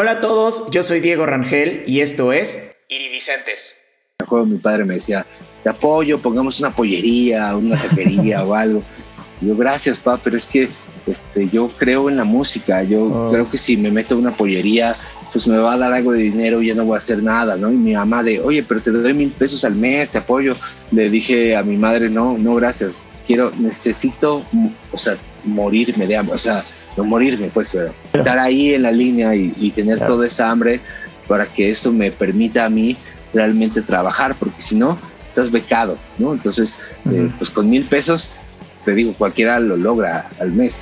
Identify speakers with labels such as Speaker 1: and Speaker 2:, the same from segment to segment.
Speaker 1: Hola a todos, yo soy Diego Rangel y esto es Iridicentes.
Speaker 2: Mi padre me decía, te apoyo, pongamos una pollería, una taquería o algo. yo, gracias, papá, pero es que este, yo creo en la música, yo oh. creo que si me meto en una pollería, pues me va a dar algo de dinero y ya no voy a hacer nada, ¿no? Y mi mamá de, oye, pero te doy mil pesos al mes, te apoyo. Le dije a mi madre, no, no, gracias, quiero, necesito, o sea, morirme de hambre, o sea, no morirme, pues, pero estar ahí en la línea y, tener toda esa hambre para que eso me permita a mí realmente trabajar, porque si no, estás becado, ¿no? Entonces, eh, pues con mil pesos, te digo, cualquiera lo logra al mes.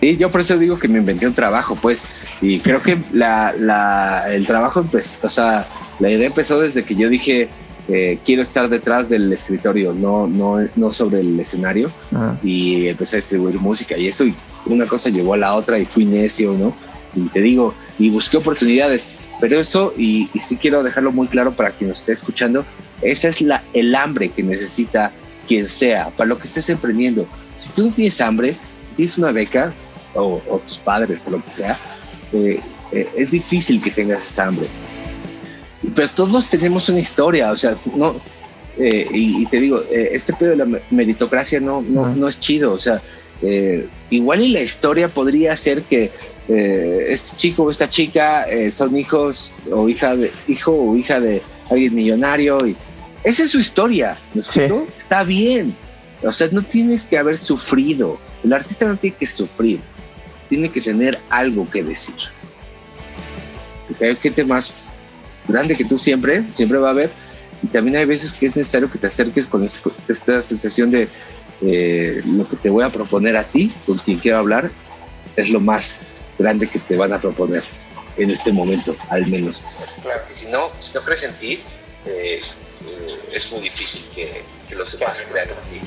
Speaker 2: Y yo por eso digo que me inventé un trabajo, pues, y creo que la, la, el trabajo empezó, o sea, la idea empezó desde que yo dije, eh, quiero estar detrás del escritorio, no, no, no sobre el escenario, y empecé a distribuir música, y eso, y una cosa llevó a la otra, y fui necio, ¿no? Y te digo, y busqué oportunidades, pero eso, y, y sí quiero dejarlo muy claro para quien nos esté escuchando, esa es la, el hambre que necesita quien sea, para lo que estés emprendiendo. Si tú no tienes hambre, si tienes una beca, o, tus padres, o lo que sea, eh, eh, es difícil que tengas esa hambre. Pero todos tenemos una historia, o sea, no, eh, y, te digo, este pedo de la meritocracia no, no, no es chido, o sea, igual y la historia podría ser que este chico o esta chica son hijos o hija de, hijo o hija de alguien millonario y esa es su historia, ¿no Está bien, o sea, no tienes que haber sufrido, el artista no tiene que sufrir, tiene que tener algo que decir. Hay gente más grande que tú siempre, siempre va a haber, y también hay veces que es necesario que te acerques con este, esta sensación de eh, lo que te voy a proponer a ti, con quien quiero hablar, es lo más grande que te van a proponer en este momento, al menos. Claro, que si no, si no crees en ti, eh, eh, es muy difícil que, que los demás crean en ti.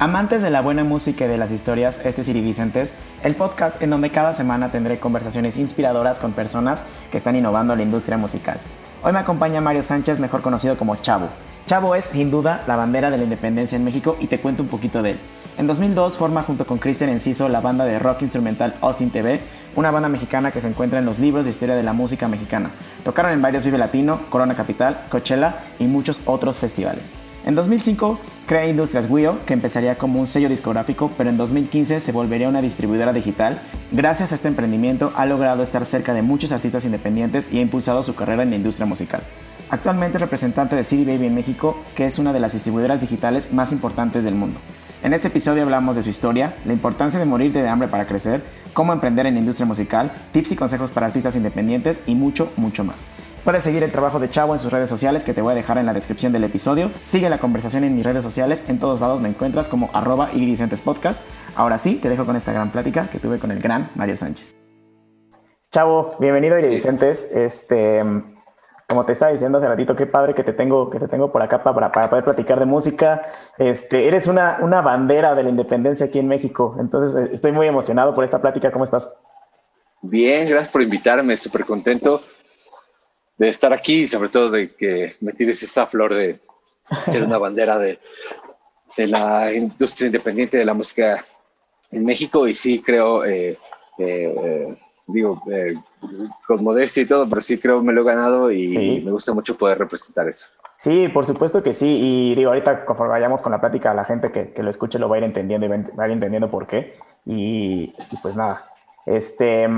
Speaker 1: Amantes de la buena música y de las historias, este es Iri Vicentes, el podcast en donde cada semana tendré conversaciones inspiradoras con personas que están innovando la industria musical. Hoy me acompaña Mario Sánchez, mejor conocido como Chavo. Chavo es, sin duda, la bandera de la independencia en México y te cuento un poquito de él. En 2002 forma junto con Christian Enciso la banda de rock instrumental Austin TV, una banda mexicana que se encuentra en los libros de historia de la música mexicana. Tocaron en varios Vive Latino, Corona Capital, Coachella y muchos otros festivales. En 2005 crea Industrias Wio, que empezaría como un sello discográfico, pero en 2015 se volvería una distribuidora digital. Gracias a este emprendimiento ha logrado estar cerca de muchos artistas independientes y ha impulsado su carrera en la industria musical. Actualmente es representante de CD Baby en México, que es una de las distribuidoras digitales más importantes del mundo. En este episodio hablamos de su historia, la importancia de morir de hambre para crecer, cómo emprender en la industria musical, tips y consejos para artistas independientes y mucho, mucho más. Puedes seguir el trabajo de Chavo en sus redes sociales que te voy a dejar en la descripción del episodio. Sigue la conversación en mis redes sociales, en todos lados me encuentras como arroba Podcast. Ahora sí, te dejo con esta gran plática que tuve con el gran Mario Sánchez. Chavo, bienvenido a Vicentes. Este, como te estaba diciendo hace ratito, qué padre que te tengo, que te tengo por acá para, para poder platicar de música. Este, eres una, una bandera de la independencia aquí en México. Entonces, eh, estoy muy emocionado por esta plática. ¿Cómo estás?
Speaker 2: Bien, gracias por invitarme. Súper contento de estar aquí y sobre todo de que me tires esa flor de ser una bandera de, de la industria independiente de la música en México. Y sí, creo, eh, eh, digo, eh, con modestia y todo, pero sí creo me lo he ganado y me gusta mucho poder representar eso.
Speaker 1: Sí, por supuesto que sí. Y digo, ahorita conforme vayamos con la plática, la gente que, que lo escuche lo va a ir entendiendo y va a ir entendiendo por qué. Y, pues nada, este,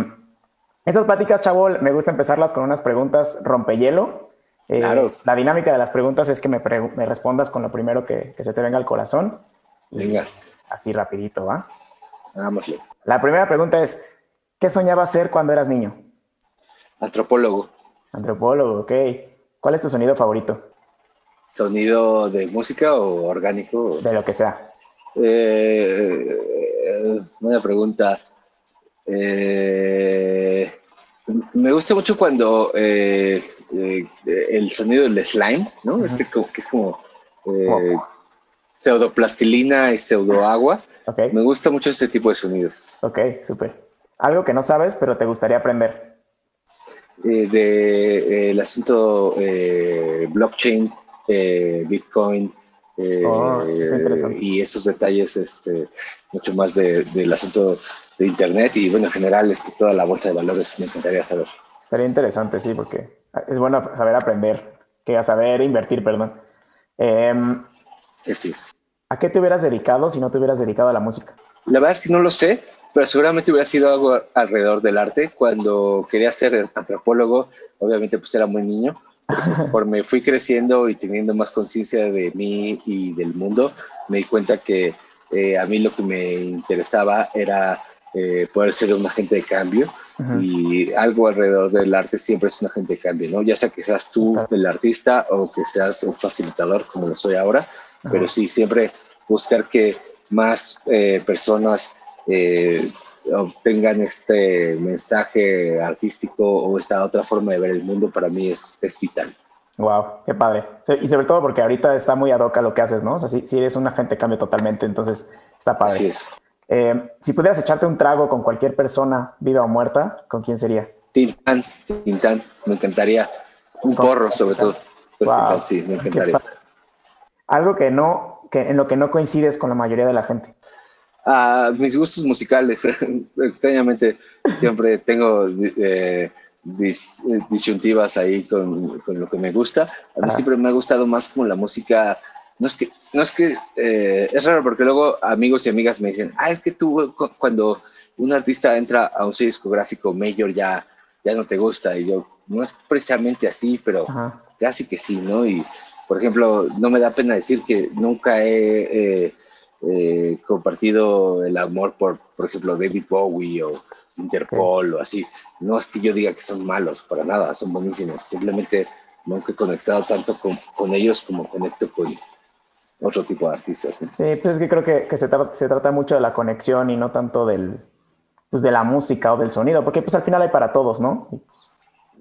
Speaker 1: estas pláticas, chavo, me gusta empezarlas con unas preguntas rompehielo. Eh, claro. La dinámica de las preguntas es que me, me respondas con lo primero que, que, se te venga al corazón.
Speaker 2: Venga.
Speaker 1: Así rapidito, ¿va?
Speaker 2: Hagámoslo.
Speaker 1: La primera pregunta es, ¿Qué soñabas ser cuando eras niño?
Speaker 2: Antropólogo.
Speaker 1: Antropólogo, ok. ¿Cuál es tu sonido favorito?
Speaker 2: ¿Sonido de música o orgánico?
Speaker 1: De lo que sea.
Speaker 2: Eh, buena pregunta. Eh, me gusta mucho cuando eh, el sonido del slime, ¿no? Este que es como pseudoplastilina y pseudoagua. Okay. Me gusta mucho ese tipo de sonidos.
Speaker 1: Ok, súper. Algo que no sabes, pero te gustaría aprender.
Speaker 2: Eh, de, eh, el asunto eh, blockchain, Bitcoin. Oh, y esos detalles, este, mucho más del asunto Internet y, bueno, en general, este, toda la bolsa de valores, me encantaría saber.
Speaker 1: Estaría interesante, sí, porque es bueno saber aprender, que saber invertir, perdón. Eh,
Speaker 2: Así es.
Speaker 1: ¿A qué te hubieras dedicado si no te hubieras dedicado a la música?
Speaker 2: La verdad es que no lo sé, pero seguramente hubiera sido algo alrededor del arte. Cuando quería ser antropólogo, obviamente pues era muy niño. Conforme fui creciendo y teniendo más conciencia de mí y del mundo, me di cuenta que eh, a mí lo que me interesaba era eh, poder ser un agente de cambio y algo alrededor del arte siempre es un agente de cambio, ¿no? Ya sea que seas tú el artista o que seas un facilitador como lo soy ahora, pero sí, siempre buscar que más eh, personas eh, obtengan este mensaje artístico o esta otra forma de ver el mundo para mí es, es vital.
Speaker 1: Wow, qué padre. Y sobre todo porque ahorita está muy ad hoc a lo que haces, ¿no? O sea, si, eres un agente de cambio totalmente, entonces está padre.
Speaker 2: Así es.
Speaker 1: Eh, si pudieras echarte un trago con cualquier persona, viva o muerta, ¿con quién sería?
Speaker 2: Tintán, Tintán, me encantaría. Un porro, sobre todo.
Speaker 1: Wow,
Speaker 2: sí, me encantaría.
Speaker 1: Algo que no, que en lo que no coincides con la mayoría de la gente.
Speaker 2: Ah, mis gustos musicales, extrañamente siempre tengo eh, disyuntivas ahí con, con, lo que me gusta. A mí siempre me ha gustado más como la música no es que, no es que, eh, es raro porque luego amigos y amigas me dicen, ah, es que tú cuando un artista entra a un sello discográfico mayor ya, ya no te gusta. Y yo, no es precisamente así, pero casi que sí, ¿no? Y, por ejemplo, no me da pena decir que nunca he eh, eh, compartido el amor por, por ejemplo, David Bowie o Interpol o así. No es que yo diga que son malos, para nada, son buenísimos. Simplemente nunca he conectado tanto con, con ellos como conecto con, otro tipo de artistas.
Speaker 1: Sí, pues es que creo que, se, se, trata mucho de la conexión y no tanto del, pues de la música o del sonido, porque pues al final hay para todos, ¿no?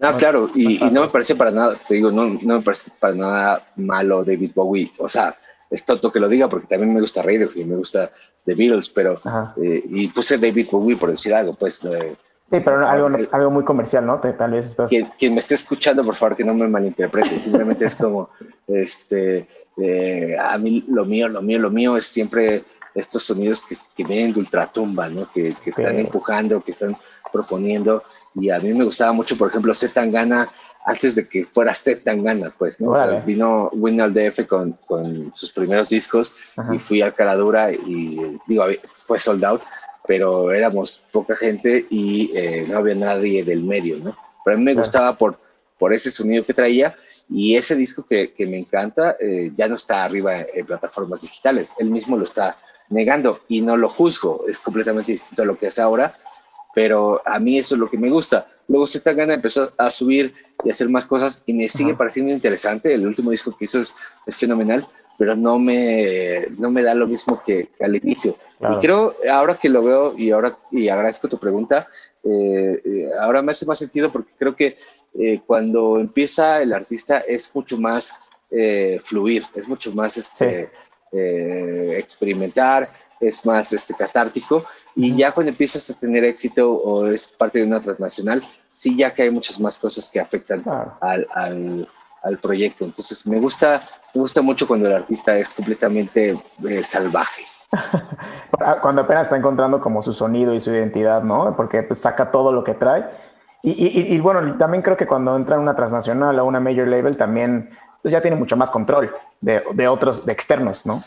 Speaker 2: Ah, claro, y, no me parece para nada, te digo, no, no me parece para nada malo David Bowie, o sea, es tonto que lo diga porque también me gusta Radiohead y me gusta The Beatles, pero, eh, y puse David Bowie por decir algo, pues... Eh,
Speaker 1: sí, pero algo, algo muy comercial, ¿no? Tal vez estás...
Speaker 2: Quien, quien, me esté escuchando, por favor, que no me malinterprete, simplemente es como, este, eh, a mí lo mío, lo mío, lo mío es siempre estos sonidos que, que vienen de ultratumba, ¿no? Que, que están empujando, que están proponiendo. Y a mí me gustaba mucho, por ejemplo, Z Tangana, antes de que fuera Z Tangana, pues, ¿no? O sea, vino Win al DF con, con, sus primeros discos y fui al Caradura y, digo, fue sold out, pero éramos poca gente y eh, no había nadie del medio, ¿no? Pero a mí me gustaba por, por ese sonido que traía y ese disco que, que me encanta eh, ya no está arriba en, plataformas digitales. Él mismo lo está negando y no lo juzgo. Es completamente distinto a lo que hace ahora, pero a mí eso es lo que me gusta. Luego Gana empezó a subir y a hacer más cosas y me sigue pareciendo interesante. El último disco que hizo es, fenomenal, pero no me, no me da lo mismo que, al inicio. Y creo, ahora que lo veo y ahora y agradezco tu pregunta, eh, eh, ahora me hace más sentido porque creo que eh, cuando empieza el artista es mucho más eh, fluir, es mucho más este, eh, experimentar, es más este, catártico. Y ya cuando empiezas a tener éxito o es parte de una transnacional, sí ya que hay muchas más cosas que afectan al, al, al, proyecto. Entonces me gusta, me gusta mucho cuando el artista es completamente salvaje.
Speaker 1: cuando apenas está encontrando como su sonido y su identidad, ¿no? Porque pues, saca todo lo que trae y, bueno, también creo que cuando entra en una transnacional o una major label también pues ya tiene mucho más control de, de, otros, de externos, ¿no?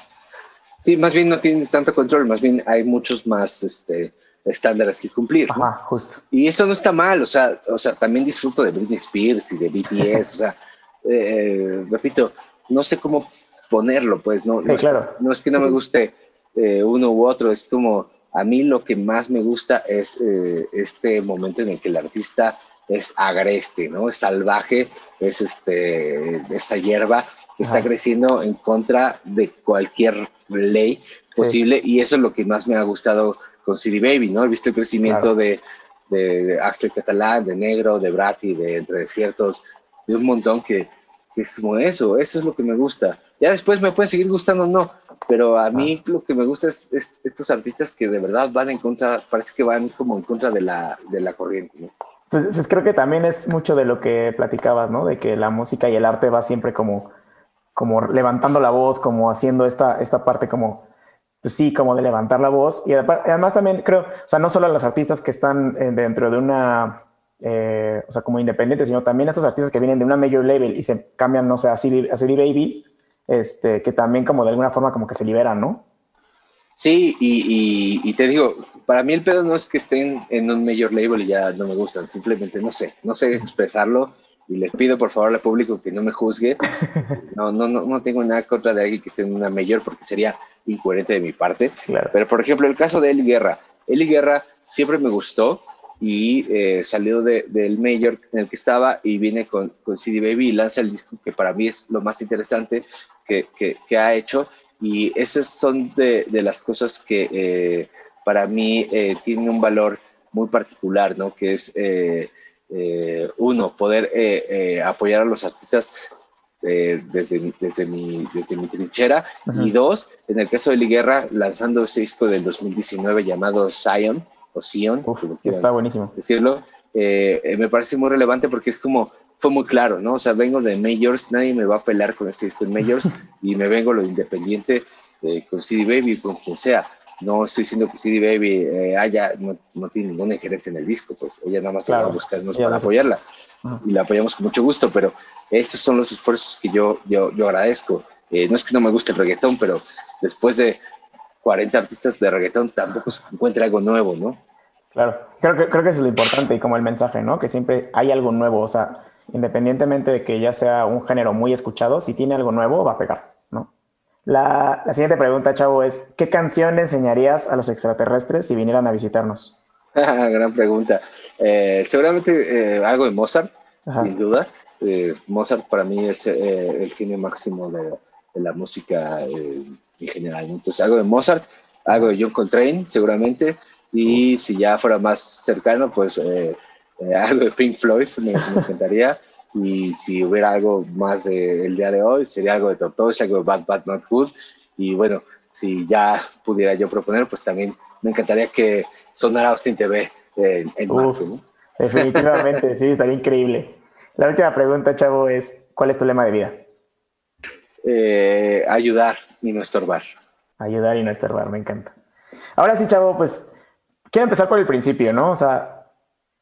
Speaker 2: Sí, más bien no tiene tanto control, más bien hay muchos más este, estándares que cumplir.
Speaker 1: Ajá, justo.
Speaker 2: Y eso no está mal, o sea, o sea, también disfruto de Britney Spears y de BTS, o sea, eh, repito, no sé cómo ponerlo, pues, no, no,
Speaker 1: claro.
Speaker 2: es, no es que no me guste eh, uno u otro, es como a mí lo que más me gusta es eh, este momento en el que el artista es agreste, ¿no? Es salvaje, es este, esta hierba que está creciendo en contra de cualquier ley posible y eso es lo que más me ha gustado con City Baby, ¿no? He visto el crecimiento de, de, Axel Catalán, de Negro, de Brati, de Entre Desiertos, de un montón que es como eso, eso es lo que me gusta. Ya después me puede seguir gustando o no, pero a mí lo que me gusta es, estos artistas que de verdad van en contra, parece que van como en contra de la, de la corriente.
Speaker 1: Pues, pues, creo que también es mucho de lo que platicabas, ¿no? De que la música y el arte va siempre como, como levantando la voz, como haciendo esta, esta parte como pues sí, como de levantar la voz. Y además también creo, o sea, no solo a los artistas que están eh, dentro de una, eh, o sea, como independientes, sino también a esos artistas que vienen de una major label y se cambian, no sé, a CD, Baby, este, que también como de alguna forma como que se liberan, ¿no?
Speaker 2: Sí, y, te digo, para mí el pedo no es que estén en un major label y ya no me gustan, simplemente no sé, no sé expresarlo y les pido por favor al público que no me juzgue. No, no, no, no tengo nada contra de alguien que esté en una mayor porque sería incoherente de mi parte. Pero por ejemplo, el caso de Eli Guerra. Eli Guerra siempre me gustó y eh, salió de, del mayor en el que estaba y viene con, con CD Baby y lanza el disco que para mí es lo más interesante que, que, ha hecho. Y esas son de, de las cosas que eh, para mí eh, tienen un valor muy particular, ¿no? Que es eh, uno, poder eh, eh, apoyar a los artistas desde, desde, mi, desde mi trinchera. Y dos, en el caso de Liguerra, lanzando ese disco del 2019 llamado Zion, o Sion,
Speaker 1: está buenísimo.
Speaker 2: Decirlo, me parece muy relevante porque es como, fue muy claro, ¿no? O sea, vengo de Majors, nadie me va a pelear con este disco en Majors, y me vengo lo independiente con CD Baby, con quien sea no estoy diciendo que CD Baby eh, haya, no, no, tiene ninguna injerencia en el disco, pues ella nada más claro, va a buscarnos para apoyarla y la apoyamos con mucho gusto, pero esos son los esfuerzos que yo, yo, yo agradezco. Eh, no es que no me guste el reggaetón, pero después de 40 artistas de reggaetón tampoco se encuentra algo nuevo, ¿no?
Speaker 1: Claro, creo que, creo que eso es lo importante y como el mensaje, ¿no? Que siempre hay algo nuevo, o sea, independientemente de que ya sea un género muy escuchado, si tiene algo nuevo va a pegar. La, siguiente pregunta, Chavo, es, ¿qué canción enseñarías a los extraterrestres si vinieran a visitarnos?
Speaker 2: Gran pregunta. Eh, seguramente eh, algo de Mozart, sin duda. Eh, Mozart para mí es el genio máximo de, la música en general. Entonces, algo de Mozart, algo de John Coltrane, seguramente. Y si ya fuera más cercano, pues algo de Pink Floyd me, me encantaría. Y si hubiera algo más del día de hoy, sería algo de Tortoise, algo de Bad Bad Not Good. Y bueno, si ya pudiera yo proponer, pues también me encantaría que sonara Austin TV en, en
Speaker 1: Definitivamente, sí, estaría increíble. La última pregunta, Chavo, es, ¿cuál es tu lema de vida?
Speaker 2: Eh, ayudar y no estorbar.
Speaker 1: Ayudar y no estorbar, me encanta. Ahora sí, Chavo, pues quiero empezar por el principio, ¿no? O sea,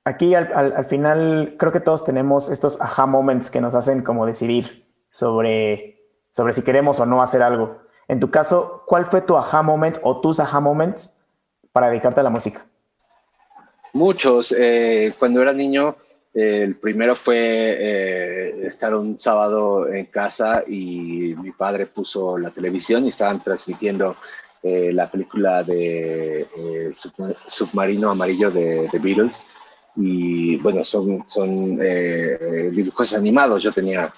Speaker 1: aquí al, final creo que todos tenemos estos aha moments que nos hacen como decidir sobre, sobre si queremos o no hacer algo. En tu caso, ¿cuál fue tu aha moment o tus aha moments para dedicarte a la música?
Speaker 2: Muchos. Eh, cuando era niño, el primero fue eh, estar un sábado en casa y mi padre puso la televisión y estaban transmitiendo eh, la película de Submarino Amarillo de The Beatles y bueno, son, son eh, dibujos animados. Yo tenía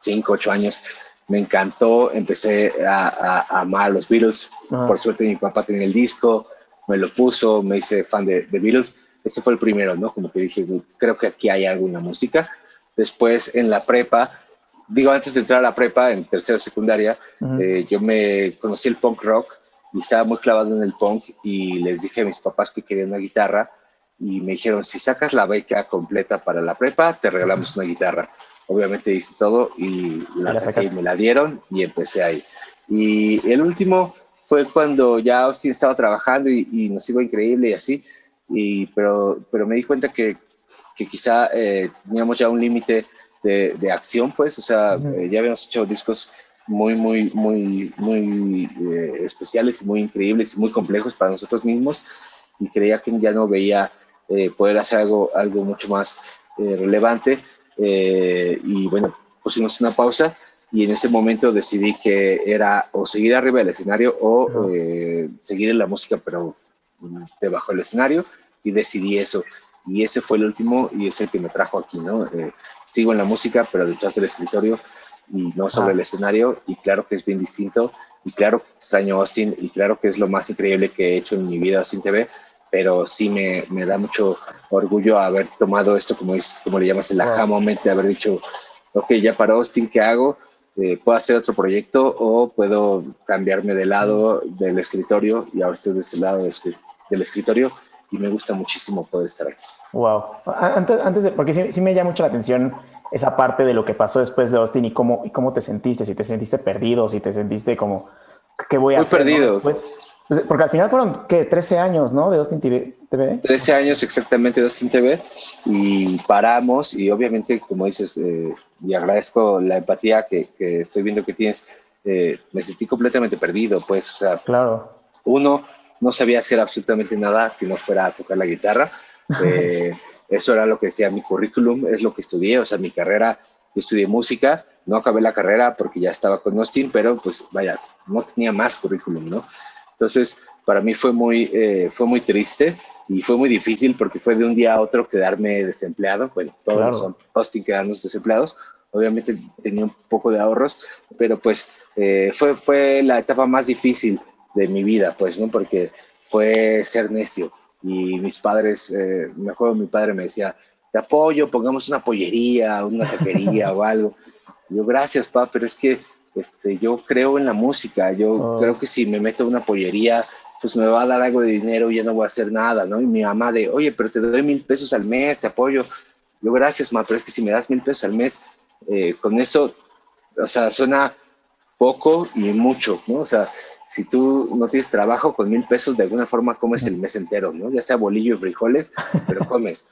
Speaker 2: 5, 8 años, me encantó, empecé a, amar los Beatles. Por suerte mi papá tenía el disco, me lo puso, me hice fan de, de, Beatles. Ese fue el primero, ¿no? Como que dije, creo que aquí hay alguna música. Después en la prepa, digo, antes de entrar a la prepa, en tercera secundaria, eh, yo me conocí el punk rock y estaba muy clavado en el punk y les dije a mis papás que querían una guitarra y me dijeron, si sacas la beca completa para la prepa, te regalamos una guitarra. Obviamente hice todo y la, saqué y me la dieron y empecé ahí. Y el último fue cuando ya Austin estaba trabajando y, nos iba increíble y así, y, pero, pero me di cuenta que, que quizá eh, teníamos ya un límite de, de, acción, pues, o sea, eh, ya habíamos hecho discos muy, muy, muy, muy eh, especiales y muy increíbles y muy complejos para nosotros mismos y creía que ya no veía eh, poder hacer algo, algo mucho más eh, relevante. Eh, y bueno, pusimos una pausa y en ese momento decidí que era o seguir arriba del escenario o seguir en la música, pero debajo del escenario y decidí eso. Y ese fue el último y es el que me trajo aquí, ¿no? sigo en la música, pero detrás del escritorio y no sobre el escenario. Y claro que es bien distinto. Y claro que extraño Austin. Y claro que es lo más increíble que he hecho en mi vida Austin TV pero sí me, me, da mucho orgullo haber tomado esto, como, es, como le llamas, el aha moment, de haber dicho, ok, ya para Austin, ¿qué hago? Eh, ¿Puedo hacer otro proyecto o puedo cambiarme de lado del escritorio? Y ahora estoy de este lado del escritorio y me gusta muchísimo poder estar aquí.
Speaker 1: Wow. Antes, antes de, porque sí, sí, me llama mucho la atención esa parte de lo que pasó después de Austin y cómo, y cómo te sentiste, si te sentiste perdido, si te sentiste como, ¿qué voy a
Speaker 2: Muy
Speaker 1: hacer?
Speaker 2: perdido.
Speaker 1: Pues, porque al final fueron, ¿qué? 13 años, ¿no? De Austin TV.
Speaker 2: 13 años exactamente de Austin TV y paramos y obviamente, como dices, eh, y agradezco la empatía que, estoy viendo que tienes, eh, me sentí completamente perdido, pues, o sea,
Speaker 1: claro.
Speaker 2: uno no sabía hacer absolutamente nada que no fuera a tocar la guitarra. Eh, eso era lo que decía mi currículum, es lo que estudié, o sea, mi carrera, yo estudié música, no acabé la carrera porque ya estaba con Austin, pero pues vaya, no tenía más currículum, ¿no? Entonces, para mí fue muy, eh, fue muy triste y fue muy difícil porque fue de un día a otro quedarme desempleado. Bueno, todos son Austin quedarnos desempleados. Obviamente tenía un poco de ahorros, pero pues eh, fue, fue la etapa más difícil de mi vida, pues, ¿no? Porque fue ser necio. Y mis padres, eh, me acuerdo, mi padre me decía, te apoyo, pongamos una pollería, una taquería o algo. yo, gracias, papá, pero es que este, yo creo en la música, yo oh. creo que si me meto en una pollería, pues me va a dar algo de dinero y ya no voy a hacer nada, ¿no? Y mi mamá de, oye, pero te doy mil pesos al mes, te apoyo. Yo, gracias, ma, pero es que si me das mil pesos al mes, eh, con eso, o sea, suena poco y mucho, ¿no? O sea, si tú no tienes trabajo con mil pesos, de alguna forma comes el mes entero, ¿no? Ya sea bolillo y frijoles, pero comes.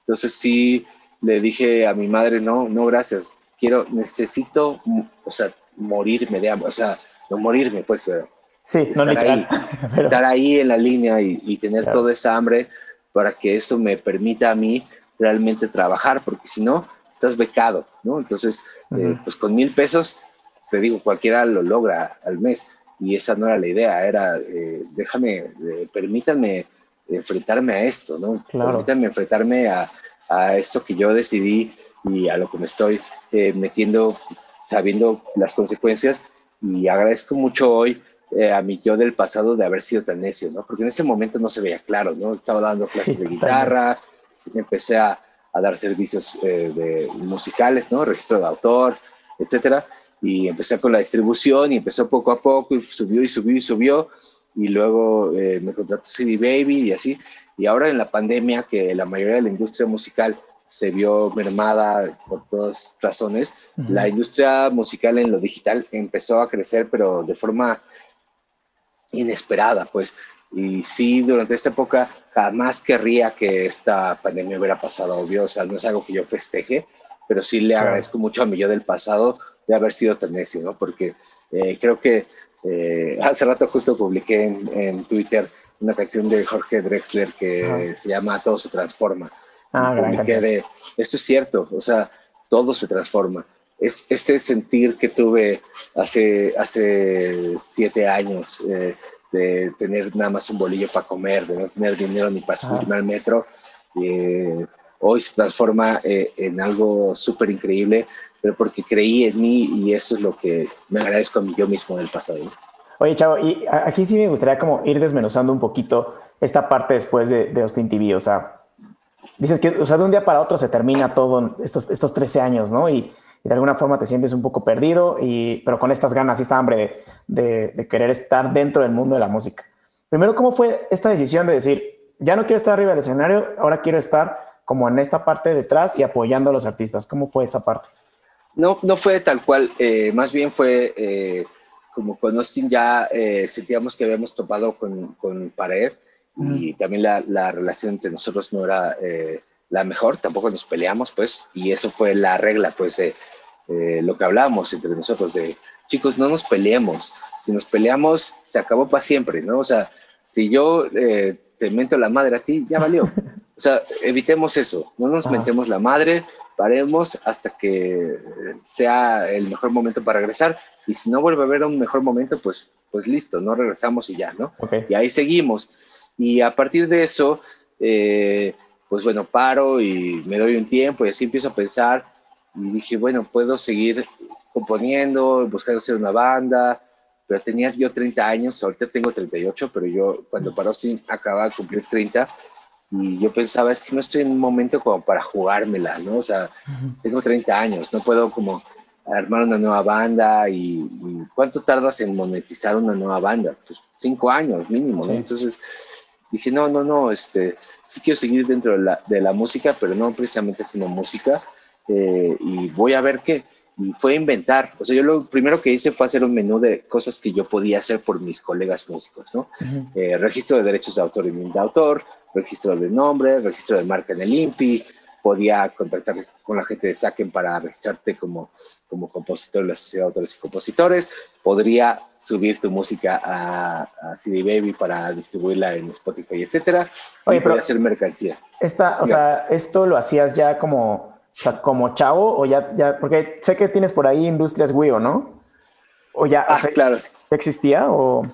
Speaker 2: Entonces sí le dije a mi madre, no, no, gracias, quiero, necesito, o sea, morirme de hambre, o sea, no morirme, pues, pero
Speaker 1: sí, estar, no
Speaker 2: ahí, estar ahí en la línea y, tener toda esa hambre para que eso me permita a mí realmente trabajar, porque si no, estás becado, ¿no? Entonces, eh, pues con mil pesos, te digo, cualquiera lo logra al mes y esa no era la idea, era, eh, déjame, eh, permítanme enfrentarme a esto, ¿no? Permítanme enfrentarme a, a, esto que yo decidí y a lo que me estoy eh, metiendo, sabiendo las consecuencias y agradezco mucho hoy a mi yo del pasado de haber sido tan necio, ¿no? Porque en ese momento no se veía claro, ¿no? Estaba dando clases de guitarra, empecé a, a dar servicios de musicales, ¿no? Registro de autor, etcétera y empecé con la distribución y empezó poco a poco y subió y subió y subió y luego eh, me contrató CD Baby y así. Y ahora en la pandemia, que la mayoría de la industria musical se vio mermada por todas razones, la industria musical en lo digital empezó a crecer, pero de forma inesperada, pues. Y sí, durante esta época jamás querría que esta pandemia hubiera pasado, obvio, o sea, no es algo que yo festeje, pero sí le agradezco mucho a mi yo del pasado de haber sido tan necio, ¿no? Porque eh, creo que eh, hace rato justo publiqué en, Twitter una canción de Jorge Drexler que se llama Todo se transforma. Ah, de, esto es cierto, o sea, todo se transforma. Es ese sentir que tuve hace, hace siete años eh, de tener nada más un bolillo para comer, de no tener dinero ni para subirme al metro, hoy se transforma en algo súper increíble pero porque creí en mí y eso es lo que me agradezco a mí yo mismo en el pasado.
Speaker 1: Oye, Chavo, y aquí sí me gustaría como ir desmenuzando un poquito esta parte después de, de Austin TV, o sea, dices que, o sea, de un día para otro se termina todo estos, estos 13 años, ¿no? Y, de alguna forma te sientes un poco perdido, y, pero con estas ganas y esta hambre de, de, querer estar dentro del mundo de la música. Primero, ¿cómo fue esta decisión de decir, ya no quiero estar arriba del escenario, ahora quiero estar como en esta parte detrás y apoyando a los artistas? ¿Cómo fue esa parte?
Speaker 2: No, no fue tal cual, eh, más bien fue eh, como con Austin ya eh, sentíamos que habíamos topado con, con pared y también la, la, relación entre nosotros no era la mejor, tampoco nos peleamos, pues, y eso fue la regla, pues, lo que hablábamos entre nosotros de, chicos, no nos peleemos, si nos peleamos se acabó para siempre, ¿no? O sea, si yo te mento la madre a ti, ya valió. O sea, evitemos eso, no nos mentemos la madre, paremos hasta que sea el mejor momento para regresar y si no vuelve a haber un mejor momento, pues, pues listo, no regresamos y ya, ¿no? Y ahí seguimos. Y a partir de eso, eh, pues bueno, paro y me doy un tiempo y así empiezo a pensar y dije, bueno, puedo seguir componiendo, buscando hacer una banda, pero tenía yo 30 años, ahorita tengo 38, pero yo cuando paró acababa de cumplir 30 y yo pensaba, es que no estoy en un momento como para jugármela, ¿no? O sea, tengo 30 años, no puedo como armar una nueva banda y, ¿cuánto tardas en monetizar una nueva banda? Pues cinco años mínimo, ¿no? Entonces dije, no, no, no, este, sí quiero seguir dentro de la, de la música, pero no precisamente haciendo música eh, y voy a ver qué. y fue inventar. O sea, yo lo primero que hice fue hacer un menú de cosas que yo podía hacer por mis colegas músicos, ¿no? Eh, registro de derechos de autor y de autor, registro de nombre, registro de marca en el INPI, podía contactar con la gente de Saken para registrarte como, como compositor de la Sociedad de Autores y Compositores, podría subir tu música a, CD Baby para distribuirla en Spotify, etcétera, Oye, pero hacer mercancía.
Speaker 1: Esta, o sea, esto lo hacías ya como o sea, como chavo o ya, ya, porque sé que tienes por ahí Industrias Wio, ¿no? O ya,
Speaker 2: ah, claro.
Speaker 1: ¿existía o,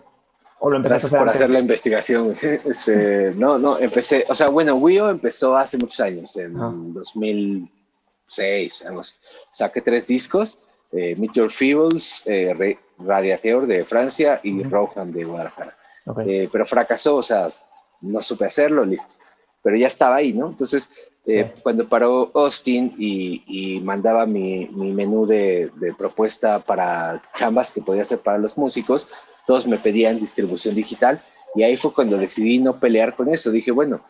Speaker 1: o lo empezaste
Speaker 2: a hacer por hacer la investigación. Este, no, no, empecé, o sea, bueno, Wio empezó hace muchos años, en 2006, algo Saqué tres discos, eh, Meet Your Feebles, eh, Radiateur de Francia y Rohan de Guadalajara. Eh, pero fracasó, o sea, no supe hacerlo, listo. Pero ya estaba ahí, ¿no? Entonces, eh, cuando paró Austin y, mandaba mi, menú de, propuesta para chambas que podía hacer para los músicos, todos me pedían distribución digital y ahí fue cuando decidí no pelear con eso. Dije, bueno,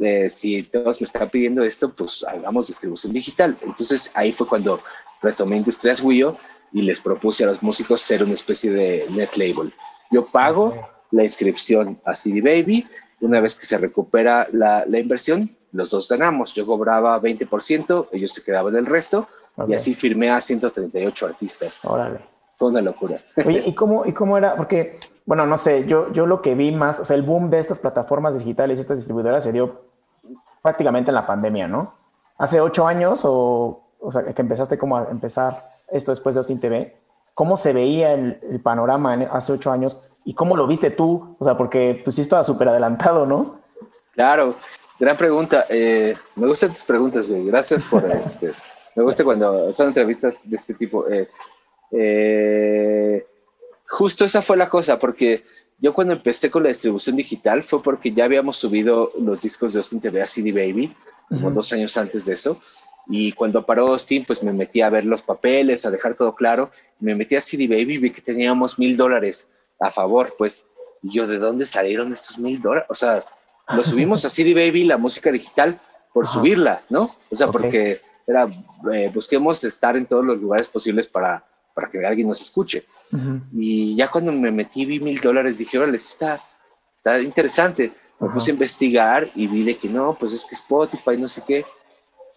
Speaker 2: eh, si todos me están pidiendo esto, pues hagamos distribución digital. Entonces ahí fue cuando retomé Industrias Wio y les propuse a los músicos ser una especie de net label. Yo pago la inscripción a CD Baby, una vez que se recupera la, la inversión, los dos ganamos. Yo cobraba 20%, ellos se quedaban el resto, y así firmé a 138 artistas.
Speaker 1: Órale.
Speaker 2: Fue una locura.
Speaker 1: Oye, ¿y cómo, ¿y cómo era? Porque, bueno, no sé, yo, yo lo que vi más, o sea, el boom de estas plataformas digitales y estas distribuidoras se dio prácticamente en la pandemia, ¿no? Hace ocho años, o, o sea, que empezaste como a empezar esto después de Austin TV, ¿cómo se veía el, el panorama hace ocho años y cómo lo viste tú? O sea, porque pues sí estaba súper adelantado, ¿no?
Speaker 2: Claro, Gran pregunta. Eh, me gustan tus preguntas, güey. Gracias por este. Me gusta cuando son entrevistas de este tipo. Eh, eh, justo esa fue la cosa, porque yo cuando empecé con la distribución digital fue porque ya habíamos subido los discos de Austin TV a CD Baby, como dos años antes de eso. Y cuando paró Austin, pues me metí a ver los papeles, a dejar todo claro. Me metí a CD Baby y vi que teníamos mil dólares a favor. Pues yo, ¿de dónde salieron estos mil dólares? O sea, lo subimos a CD Baby, la música digital, por subirla, ¿no? O sea, porque era, eh, busquemos estar en todos los lugares posibles para, para que alguien nos escuche. Y ya cuando me metí, vi mil dólares, dije, órale, está, está interesante. Me puse a investigar y vi de que no, pues es que Spotify, no sé qué.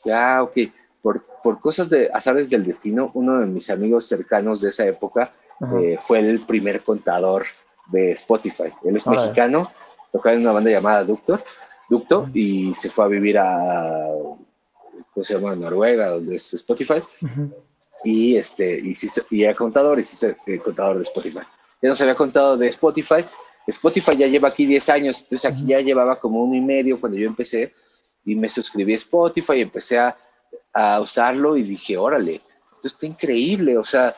Speaker 2: Ya, ok. Por, por cosas de azares del destino, uno de mis amigos cercanos de esa época eh, fue el primer contador de Spotify. Él es mexicano tocaba en una banda llamada Ductor, Ducto y se fue a vivir a, ¿cómo se llama? Noruega, donde es Spotify. Y, este, y, y era contador y sí eh, contador de Spotify. Ya nos había contado de Spotify. Spotify ya lleva aquí 10 años, entonces aquí ya llevaba como uno y medio cuando yo empecé y me suscribí a Spotify y empecé a, a usarlo y dije, órale, esto está increíble, o sea,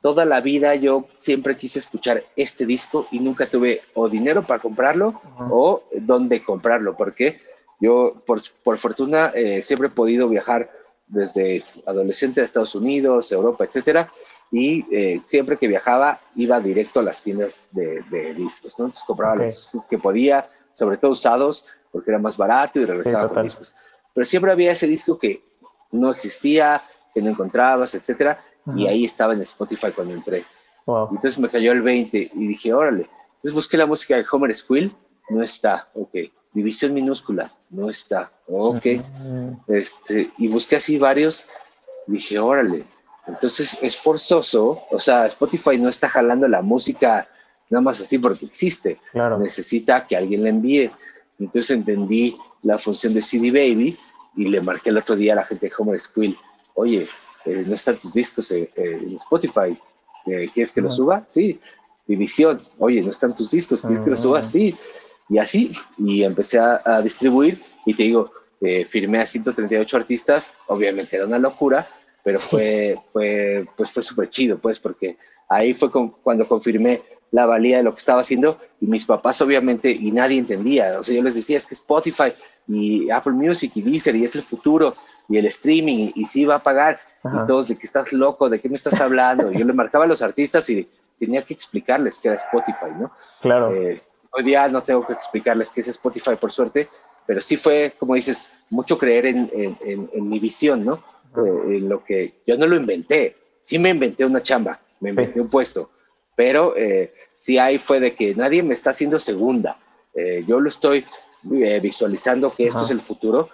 Speaker 2: toda la vida yo siempre quise escuchar este disco y nunca tuve o dinero para comprarlo o dónde comprarlo, porque yo, por, por fortuna, eh, siempre he podido viajar desde adolescente a Estados Unidos, Europa, etcétera, y eh, siempre que viajaba iba directo a las tiendas de, discos, ¿no? Entonces compraba los que podía, sobre todo usados, porque era más barato y regresaba con discos. Pero siempre había ese disco que no existía, que no encontrabas, etcétera, y ahí estaba en Spotify cuando entré. Entonces me cayó el 20 y dije, órale. Entonces busqué la música de Homer Squill, no está, ok. División minúscula, no está, ok. este, y busqué así varios, dije, órale. Entonces es forzoso, o sea, Spotify no está jalando la música nada más así porque existe. Claro. Necesita que alguien la envíe. Entonces entendí la función de CD Baby y le marqué el otro día a la gente de Homer Squill, oye, eh, no están tus discos en, Spotify, eh, ¿quieres que lo suba? Sí. División, oye, no están tus discos, ¿quieres que lo suba? Sí. Y así, y empecé a, distribuir y te digo, eh, firmé a 138 artistas, obviamente era una locura, pero fue, fue, pues fue súper chido, pues, porque ahí fue cuando confirmé la valía de lo que estaba haciendo y mis papás obviamente y nadie entendía, o sea, yo les decía, es que Spotify y Apple Music y Deezer y es el futuro y el streaming y, sí va a pagar y todos de que estás loco, de qué me estás hablando. yo le marcaba a los artistas y tenía que explicarles qué era Spotify, ¿no?
Speaker 1: Claro.
Speaker 2: Eh, hoy día no tengo que explicarles qué es Spotify, por suerte, pero sí fue, como dices, mucho creer en, en, mi visión, ¿no? eh, lo que yo no lo inventé. Sí me inventé una chamba, me inventé un puesto, pero eh, sí ahí fue de que nadie me está haciendo segunda. Eh, yo lo estoy visualizando que esto es el futuro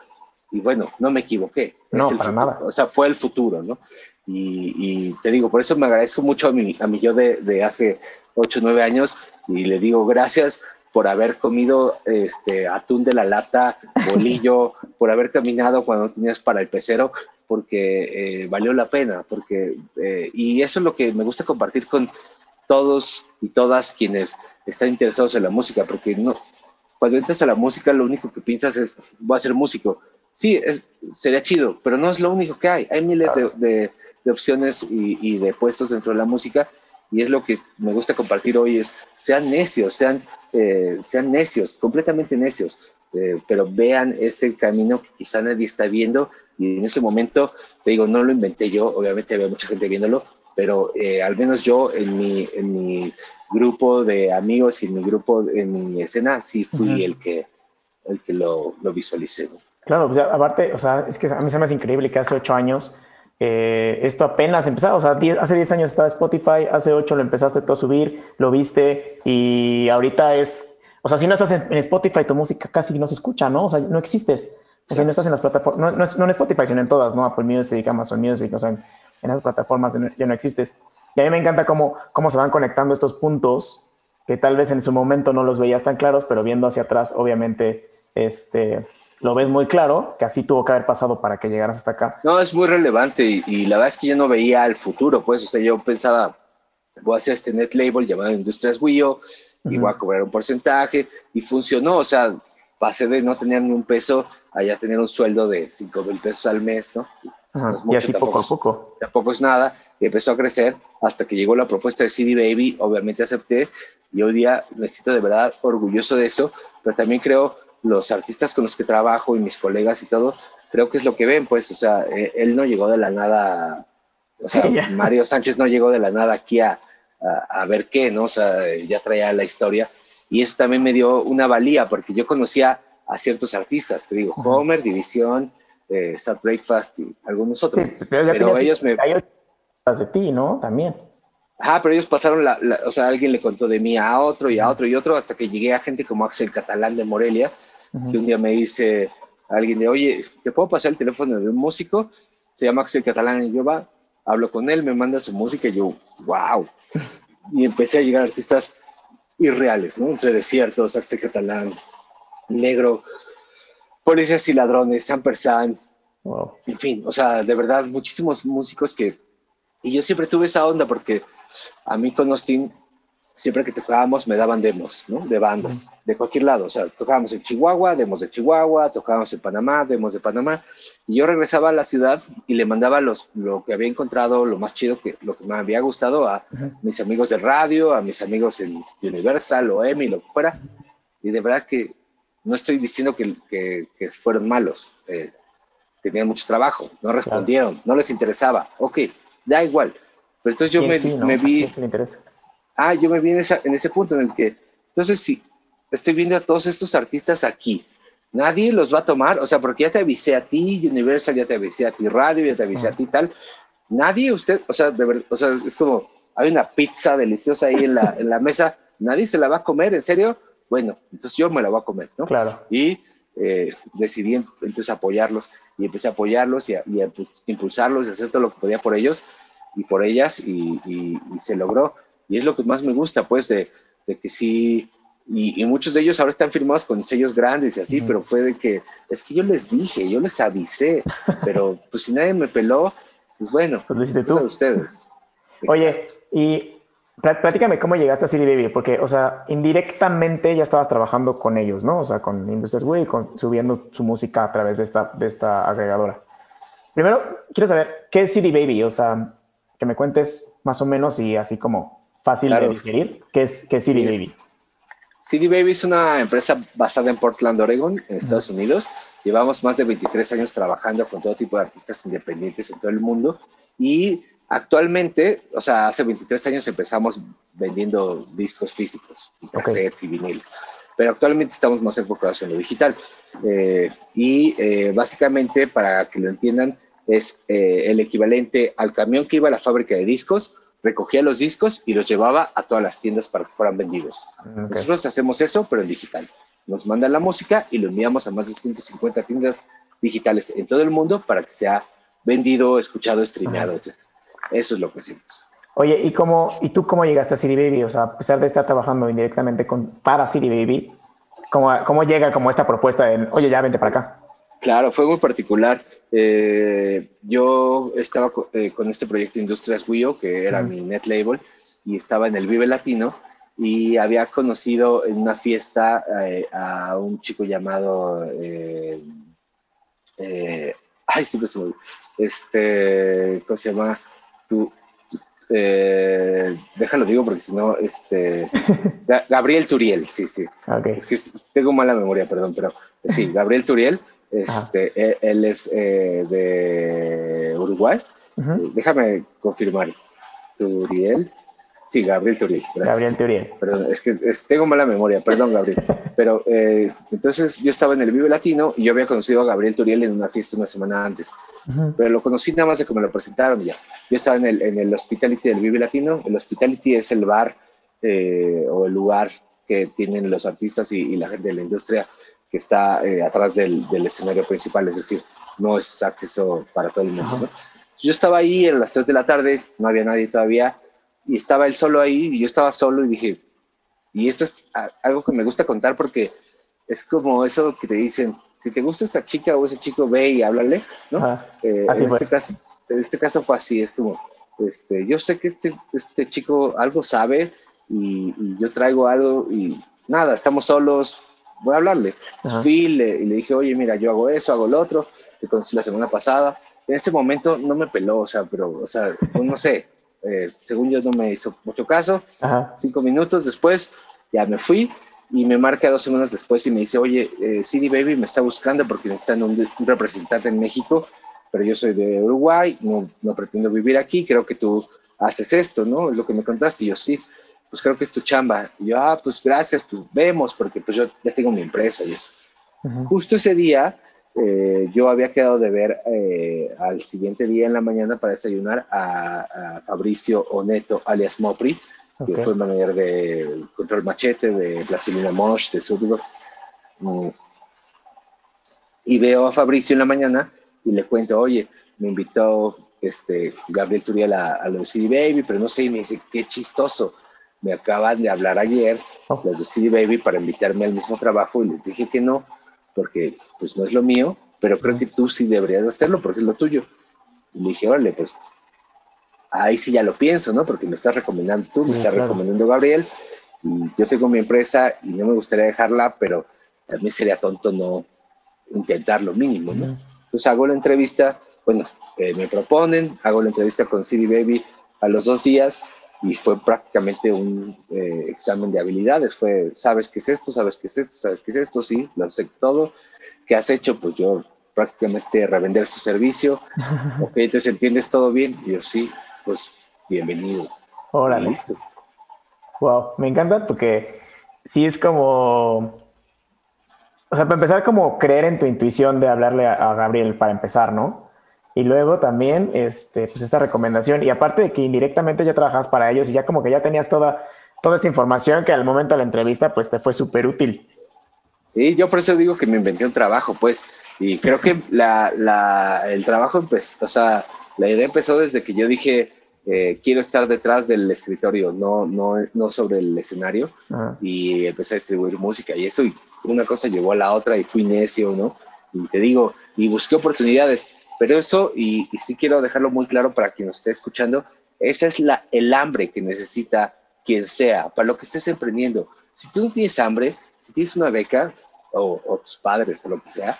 Speaker 2: y bueno, no me equivoqué.
Speaker 1: No, para nada.
Speaker 2: O sea, fue el futuro, ¿no? Y, te digo, por eso me agradezco mucho a mi, a mi yo de, de hace 8 o 9 años y le digo gracias por haber comido este atún de la lata, bolillo, por haber caminado cuando no tenías para el pecero, porque eh, valió la pena, porque eh, y eso es lo que me gusta compartir con todos y todas quienes están interesados en la música, porque no, cuando entras a la música lo único que piensas es voy a ser músico. Sí, es, sería chido, pero no es lo único que hay. Hay miles de, de, opciones y, y de puestos dentro de la música y es lo que me gusta compartir hoy, es sean necios, sean, eh, sean necios, completamente necios, eh, pero vean ese camino que quizá nadie está viendo y en ese momento, te digo, no lo inventé yo, obviamente había mucha gente viéndolo, pero eh, al menos yo en mi, en mi grupo de amigos y en mi grupo, en mi escena, sí fui el que, el que lo, lo visualicé.
Speaker 1: Claro, pues aparte, o sea, es que a mí se me hace increíble que hace ocho años eh, esto apenas empezaba, o sea, hace 10 años estaba Spotify, hace 8 lo empezaste tú a subir, lo viste y ahorita es, o sea, si no estás en, Spotify, tu música casi no se escucha, ¿no? O sea, no existes. O sea, no estás en las plataformas, no, no, en Spotify, sino en todas, ¿no? Apple Music, Amazon Music, o sea, en, esas plataformas ya no existes. Y a mí me encanta cómo, cómo se van conectando estos puntos que tal vez en su momento no los veías tan claros, pero viendo hacia atrás, obviamente, este, lo ves muy claro, que así tuvo que haber pasado para que llegaras hasta acá.
Speaker 2: No, es muy relevante y, la verdad es que yo no veía el futuro, pues, o sea, yo pensaba, voy a hacer este net label llamado Industrias Wio y voy a cobrar un porcentaje y funcionó, o sea, pasé de no tener ni un peso a ya tener un sueldo de 5 mil pesos al mes, ¿no?
Speaker 1: y así poco a poco.
Speaker 2: Tampoco es nada, y empezó a crecer hasta que llegó la propuesta de CD Baby, obviamente acepté y hoy día me siento de verdad orgulloso de eso, pero también creo los artistas con los que trabajo y mis colegas y todo, creo que es lo que ven, pues, o sea, eh, él no llegó de la nada, o sea, Mario Sánchez no llegó de la nada aquí a, a, ver qué, ¿no? O sea, ya traía la historia y eso también me dio una valía porque yo conocía a ciertos artistas, te digo, Homer, División, eh, Sad Breakfast y algunos otros.
Speaker 1: Pues, pero, ellos me... de ti, ¿no? También.
Speaker 2: Ajá, pero ellos pasaron la, o sea, alguien le contó de mí a otro y a otro y otro hasta que llegué a gente como Axel Catalán de Morelia, que un día me dice alguien de, oye, ¿te puedo pasar el teléfono de un músico? Se llama Axel Catalán y yo va, hablo con él, me manda su música y yo, wow. Y empecé a llegar a artistas irreales, ¿no? Entre desiertos, Axel Catalán, Negro, Policías y Ladrones, Samper Sands, wow. en fin, o sea, de verdad, muchísimos músicos que... Y yo siempre tuve esa onda porque a mí con Austin siempre que tocábamos me daban demos, ¿no? De bandas, de cualquier lado. O sea, tocábamos en Chihuahua, demos de Chihuahua, tocábamos en Panamá, demos de Panamá. Y yo regresaba a la ciudad y le mandaba los, lo que había encontrado, lo más chido, que, lo que me había gustado a mis amigos de radio, a mis amigos en Universal o EMI, lo que fuera. Y de verdad que no estoy diciendo que, que, fueron malos. Eh, tenían mucho trabajo, no respondieron, no les interesaba. Ok, da igual. Pero entonces yo me, me vi...
Speaker 1: le interesa?
Speaker 2: Ah, yo me vi en, ese punto en el que, entonces sí, estoy viendo a todos estos artistas aquí, nadie los va a tomar, o sea, porque ya te avisé a ti, Universal, ya te avisé a ti, Radio, ya te avisé a ti, tal, nadie, usted, o sea, de verdad, o sea, es como, hay una pizza deliciosa ahí en la, en la mesa, nadie se la va a comer, ¿en serio? Bueno, entonces yo me la voy a comer, ¿no?
Speaker 1: Claro.
Speaker 2: Y eh, decidí entonces apoyarlos y empecé a apoyarlos y a, y a impulsarlos y hacer todo lo que podía por ellos y por ellas y, y, y se logró. Y es lo que más me gusta, pues, de, de que sí, y, muchos de ellos ahora están firmados con sellos grandes y así, pero fue de que, es que yo les dije, yo les avisé, pero pues si nadie me peló, pues bueno,
Speaker 1: pues lo hiciste tú.
Speaker 2: ustedes.
Speaker 1: Oye, y platícame cómo llegaste a CD Baby, porque, o sea, indirectamente ya estabas trabajando con ellos, ¿no? O sea, con Industrias Way, con, subiendo su música a través de esta, de esta agregadora. Primero, quiero saber, ¿qué es CD Baby? O sea, que me cuentes más o menos y así como fácil de digerir, que es, que CD Baby.
Speaker 2: CD Baby es una empresa basada en Portland, Oregon, en Estados Unidos. Llevamos más de 23 años trabajando con todo tipo de artistas independientes en todo el mundo y actualmente, o sea, hace 23 años empezamos vendiendo discos físicos, y cassettes y vinil, pero actualmente estamos más enfocados en lo digital. Eh, y eh, básicamente, para que lo entiendan, es eh, el equivalente al camión que iba a la fábrica de discos, recogía los discos y los llevaba a todas las tiendas para que fueran vendidos. Nosotros hacemos eso, pero en digital. Nos mandan la música y lo enviamos a más de 150 tiendas digitales en todo el mundo para que sea vendido, escuchado, streameado, etc. Eso es lo que hacemos.
Speaker 1: Oye, ¿y, cómo, ¿y tú cómo llegaste a City Baby? O sea, a pesar de estar trabajando indirectamente con, para City Baby, ¿cómo, cómo llega como esta propuesta de, oye, ya vente para acá?
Speaker 2: Claro, fue muy particular. Eh, yo estaba eh, con este proyecto Industrias Wio, que era mi net label, y estaba en el Vive Latino y había conocido en una fiesta eh, a un chico llamado ay sí pues este cómo se llama tú déjalo digo porque si no este Gabriel Turiel sí sí. Es que tengo mala memoria perdón pero sí Gabriel Turiel este, e, él, es eh, de Uruguay. Déjame confirmar. Turiel. Sí, Gabriel Turiel.
Speaker 1: Gabriel Turiel.
Speaker 2: Perdón, es que tengo mala memoria, perdón, Gabriel. Pero eh, entonces yo estaba en el Vive Latino y yo había conocido a Gabriel Turiel en una fiesta una semana antes. Pero lo conocí nada más de que me lo presentaron ya. Yo estaba en el, en el Hospitality del Vive Latino. El Hospitality es el bar eh, o el lugar que tienen los artistas y, y la gente de la industria que está eh, atrás del, escenario principal, es decir, no es acceso para todo el mundo. Yo estaba ahí a las 3 de la tarde, no había nadie todavía, y estaba él solo ahí, y yo estaba solo y dije, y esto es algo que me gusta contar porque es como eso que te dicen, si te gusta esa chica o ese chico, ve y háblale, ¿no? Eh, en, este caso, en este caso fue así, es como, este, yo sé que este, este chico algo sabe y, y yo traigo algo y nada, estamos solos, voy a hablarle. Fui y le, dije, oye, mira, yo hago eso, hago lo otro, te conocí la semana pasada. En ese momento no me peló, o sea, pero, o sea, pues, no sé, eh, según yo no me hizo mucho caso. Cinco minutos después ya me fui y me marca dos semanas después y me dice, oye, eh, CD Baby me está buscando porque necesitan un, un, representante en México, pero yo soy de Uruguay, no, no pretendo vivir aquí, creo que tú haces esto, ¿no? Es lo que me contaste y yo sí pues creo que es tu chamba. Y yo, ah, pues gracias, pues vemos, porque pues yo ya tengo mi empresa y eso. Justo ese día, eh, yo había quedado de ver eh, al siguiente día en la mañana para desayunar a, Fabricio Oneto, alias Mopri, que fue el manager de Control Machete, de Platilina Mosh, de Sudgo. Mm. Y veo a Fabricio en la mañana y le cuento, oye, me invitó este, Gabriel Turiel a, a los CD Baby, pero no sé, y me dice, qué chistoso me acaban de hablar ayer oh. los de CD Baby para invitarme al mismo trabajo y les dije que no, porque pues no es lo mío, pero creo que tú sí deberías hacerlo porque es lo tuyo. Y le dije, órale, pues ahí sí ya lo pienso, ¿no? Porque me estás recomendando tú, me estás recomendando Gabriel, y yo tengo mi empresa y no me gustaría dejarla, pero también sería tonto no intentar lo mínimo, ¿no? Entonces hago la entrevista, bueno, eh, me proponen, hago la entrevista con CD Baby a los dos días y fue prácticamente un eh, examen de habilidades. Fue, ¿sabes qué es esto? ¿Sabes qué es esto? ¿Sabes qué es esto? Sí, lo sé todo. ¿Qué has hecho? Pues yo prácticamente revender su servicio. ok, entonces entiendes todo bien. Y yo sí, pues bienvenido.
Speaker 1: Órale. Listo. Wow, me encanta porque sí es como, o sea, para empezar como creer en tu intuición de hablarle a Gabriel para empezar, ¿no? Y luego también, este, pues esta recomendación. Y aparte de que indirectamente ya trabajas para ellos y ya como que ya tenías toda, toda esta información que al momento de la entrevista, pues te fue súper útil.
Speaker 2: Sí, yo por eso digo que me inventé un trabajo, pues. Y creo que la, la, el trabajo empezó, o sea, la idea empezó desde que yo dije, eh, quiero estar detrás del escritorio, no, no, no sobre el escenario. Y empecé a distribuir música y eso, y una cosa llevó a la otra y fui necio, ¿no? Y te digo, y busqué oportunidades pero eso, y, sí quiero dejarlo muy claro para quien nos esté escuchando, esa es la, el hambre que necesita quien sea, para lo que estés emprendiendo. Si tú no tienes hambre, si tienes una beca, o, tus padres, o lo que sea,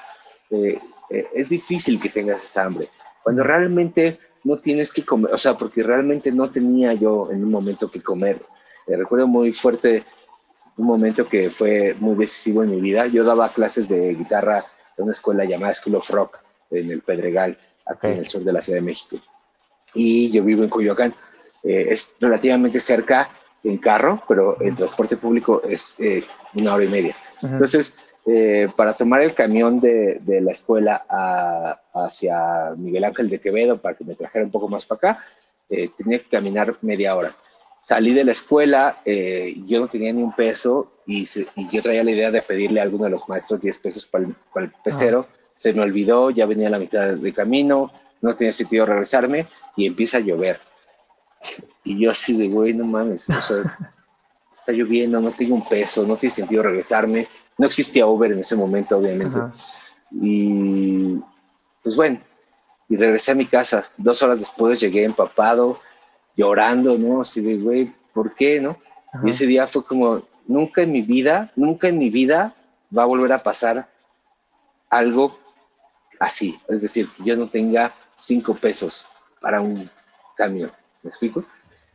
Speaker 2: eh, eh, es difícil que tengas esa hambre. Cuando realmente no tienes que comer, o sea, porque realmente no tenía yo en un momento que comer. Eh, recuerdo muy fuerte un momento que fue muy decisivo en mi vida. Yo daba clases de guitarra en una escuela llamada School of Rock en el Pedregal, aquí en el sur de la Ciudad de México. Y yo vivo en Coyoacán. Eh, es relativamente cerca en carro, pero el transporte público es una hora y media. Entonces, eh, para tomar el camión de, de la escuela hacia Miguel Ángel de Quevedo para que me trajera un poco más para acá, eh, tenía que caminar media hora. Salí de la escuela, eh, yo no tenía ni un peso y, y, yo traía la idea de pedirle a alguno de los maestros 10 pesos para el, para el pecero. Se me olvidó, ya venía a la mitad de camino, no tenía sentido regresarme y empieza a llover. Y yo así de, güey, no mames, o sea, está lloviendo, no tengo un peso, no tiene sentido regresarme no existía Uber en ese momento, obviamente. Y pues bueno, y regresé a mi casa. Dos horas después llegué empapado, llorando, ¿no? Así de, güey, ¿por qué, no? Y ese día fue como, nunca en mi vida, nunca en mi vida va a volver a pasar algo así. Es decir, que yo no tenga cinco pesos para un camión. ¿Me explico?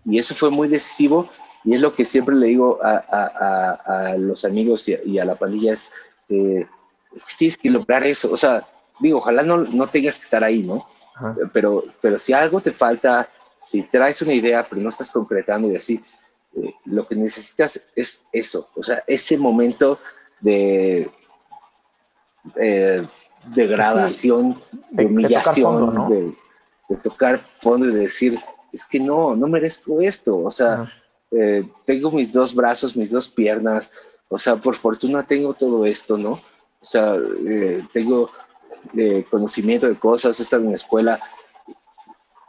Speaker 2: Y eso fue muy decisivo y es lo que siempre le digo a, los amigos y, a, la pandilla, es, eh, es que tienes que lograr eso. O sea, digo, ojalá no, no tengas que estar ahí, ¿no? Pero, pero si algo te falta, si traes una idea, pero no estás concretando y así, eh, lo que necesitas es eso, o sea, ese momento de eh, degradación, de, humillación, de, tocar fondo y de decir, es que no, no merezco esto, o sea, eh, tengo mis dos brazos, mis dos piernas, o sea, por fortuna tengo todo esto, ¿no? O sea, eh, tengo eh, conocimiento de cosas, he estado en la escuela.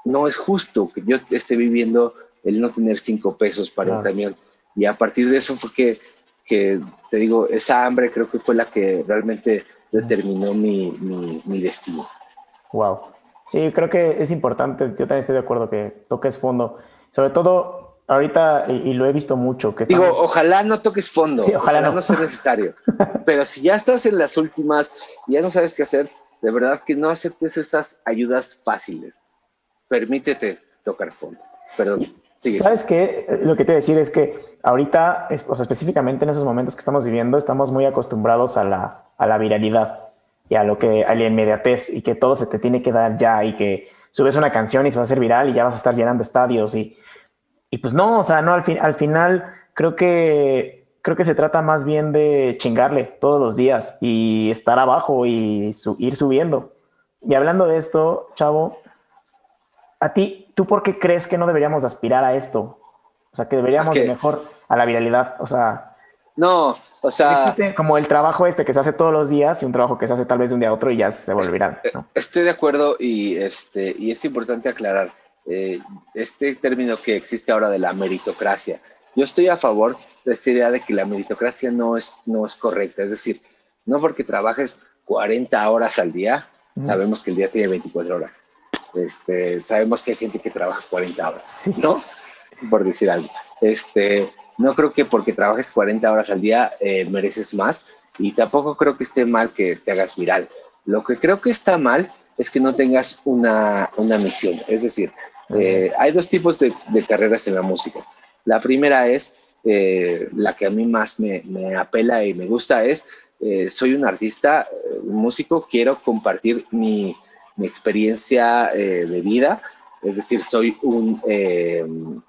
Speaker 2: No es justo que yo esté viviendo el no tener cinco pesos para un camión. Y a partir de eso fue que, que, te digo, esa hambre creo que fue la que realmente determinó mi, mi, mi destino.
Speaker 1: Wow. Sí, creo que es importante, yo también estoy de acuerdo que toques fondo. Sobre todo ahorita, y, lo he visto mucho, que
Speaker 2: Digo, ojalá no toques fondo,
Speaker 1: sí, ojalá, no.
Speaker 2: no sea necesario. Pero si ya estás en las últimas y ya no sabes qué hacer, de verdad que no aceptes esas ayudas fáciles. Permítete tocar fondo. Perdón. Sigue.
Speaker 1: ¿Sabes qué? Lo que te voy a decir es que ahorita, o sea, específicamente en esos momentos que estamos viviendo, estamos muy acostumbrados a la, a la viralidad y a lo que a la inmediatez y que todo se te tiene que dar ya y que subes una canción y se va a hacer viral y ya vas a estar llenando estadios y y pues no, o sea, no, al, fin, al final creo que, creo que se trata más bien de chingarle todos los días y estar abajo y ir subiendo. Y hablando de esto, Chavo, a ti, ¿tú por qué crees que no deberíamos aspirar a esto? O sea, que deberíamos mejor a la viralidad. O sea,
Speaker 2: no, o sea.
Speaker 1: Existe como el trabajo este que se hace todos los días y un trabajo que se hace tal vez de un día a otro y ya se volverá.
Speaker 2: Estoy de acuerdo y, este, y es importante aclarar. Eh, este término que existe ahora de la meritocracia. Yo estoy a favor de esta idea de que la meritocracia no es, no es correcta. Es decir, no porque trabajes 40 horas al día, sabemos que el día tiene 24 horas. Este, sabemos que hay gente que trabaja 40 horas, ¿no? Por decir algo. Este, no creo que porque trabajes 40 horas al día eh, mereces más y tampoco creo que esté mal que te hagas viral. Lo que creo que está mal es que no tengas una, una misión. Es decir, eh, hay dos tipos de, carreras en la música. La primera es eh, la que a mí más me, apela y me gusta es, eh, soy un artista, un músico, quiero compartir mi, experiencia de vida, es decir, soy un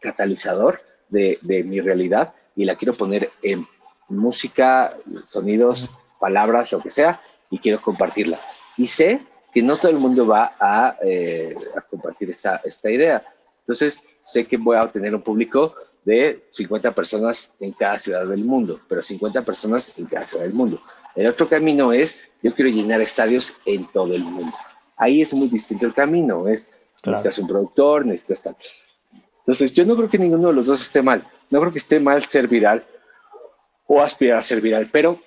Speaker 2: catalizador de, de, mi realidad y la quiero poner en música, sonidos, palabras, lo que sea, y quiero compartirla. Y sé que no todo el mundo va eh, a, compartir esta, esta idea. Entonces, sé que voy a obtener un público de 50 personas en cada ciudad del mundo, pero 50 personas en cada ciudad del mundo. El otro camino es, yo quiero llenar estadios en todo el mundo. Ahí es muy distinto el camino, es, necesitas un productor, necesitas tal. Entonces, yo no creo que ninguno de los dos esté mal. No creo que esté mal ser viral o aspirar a ser viral, pero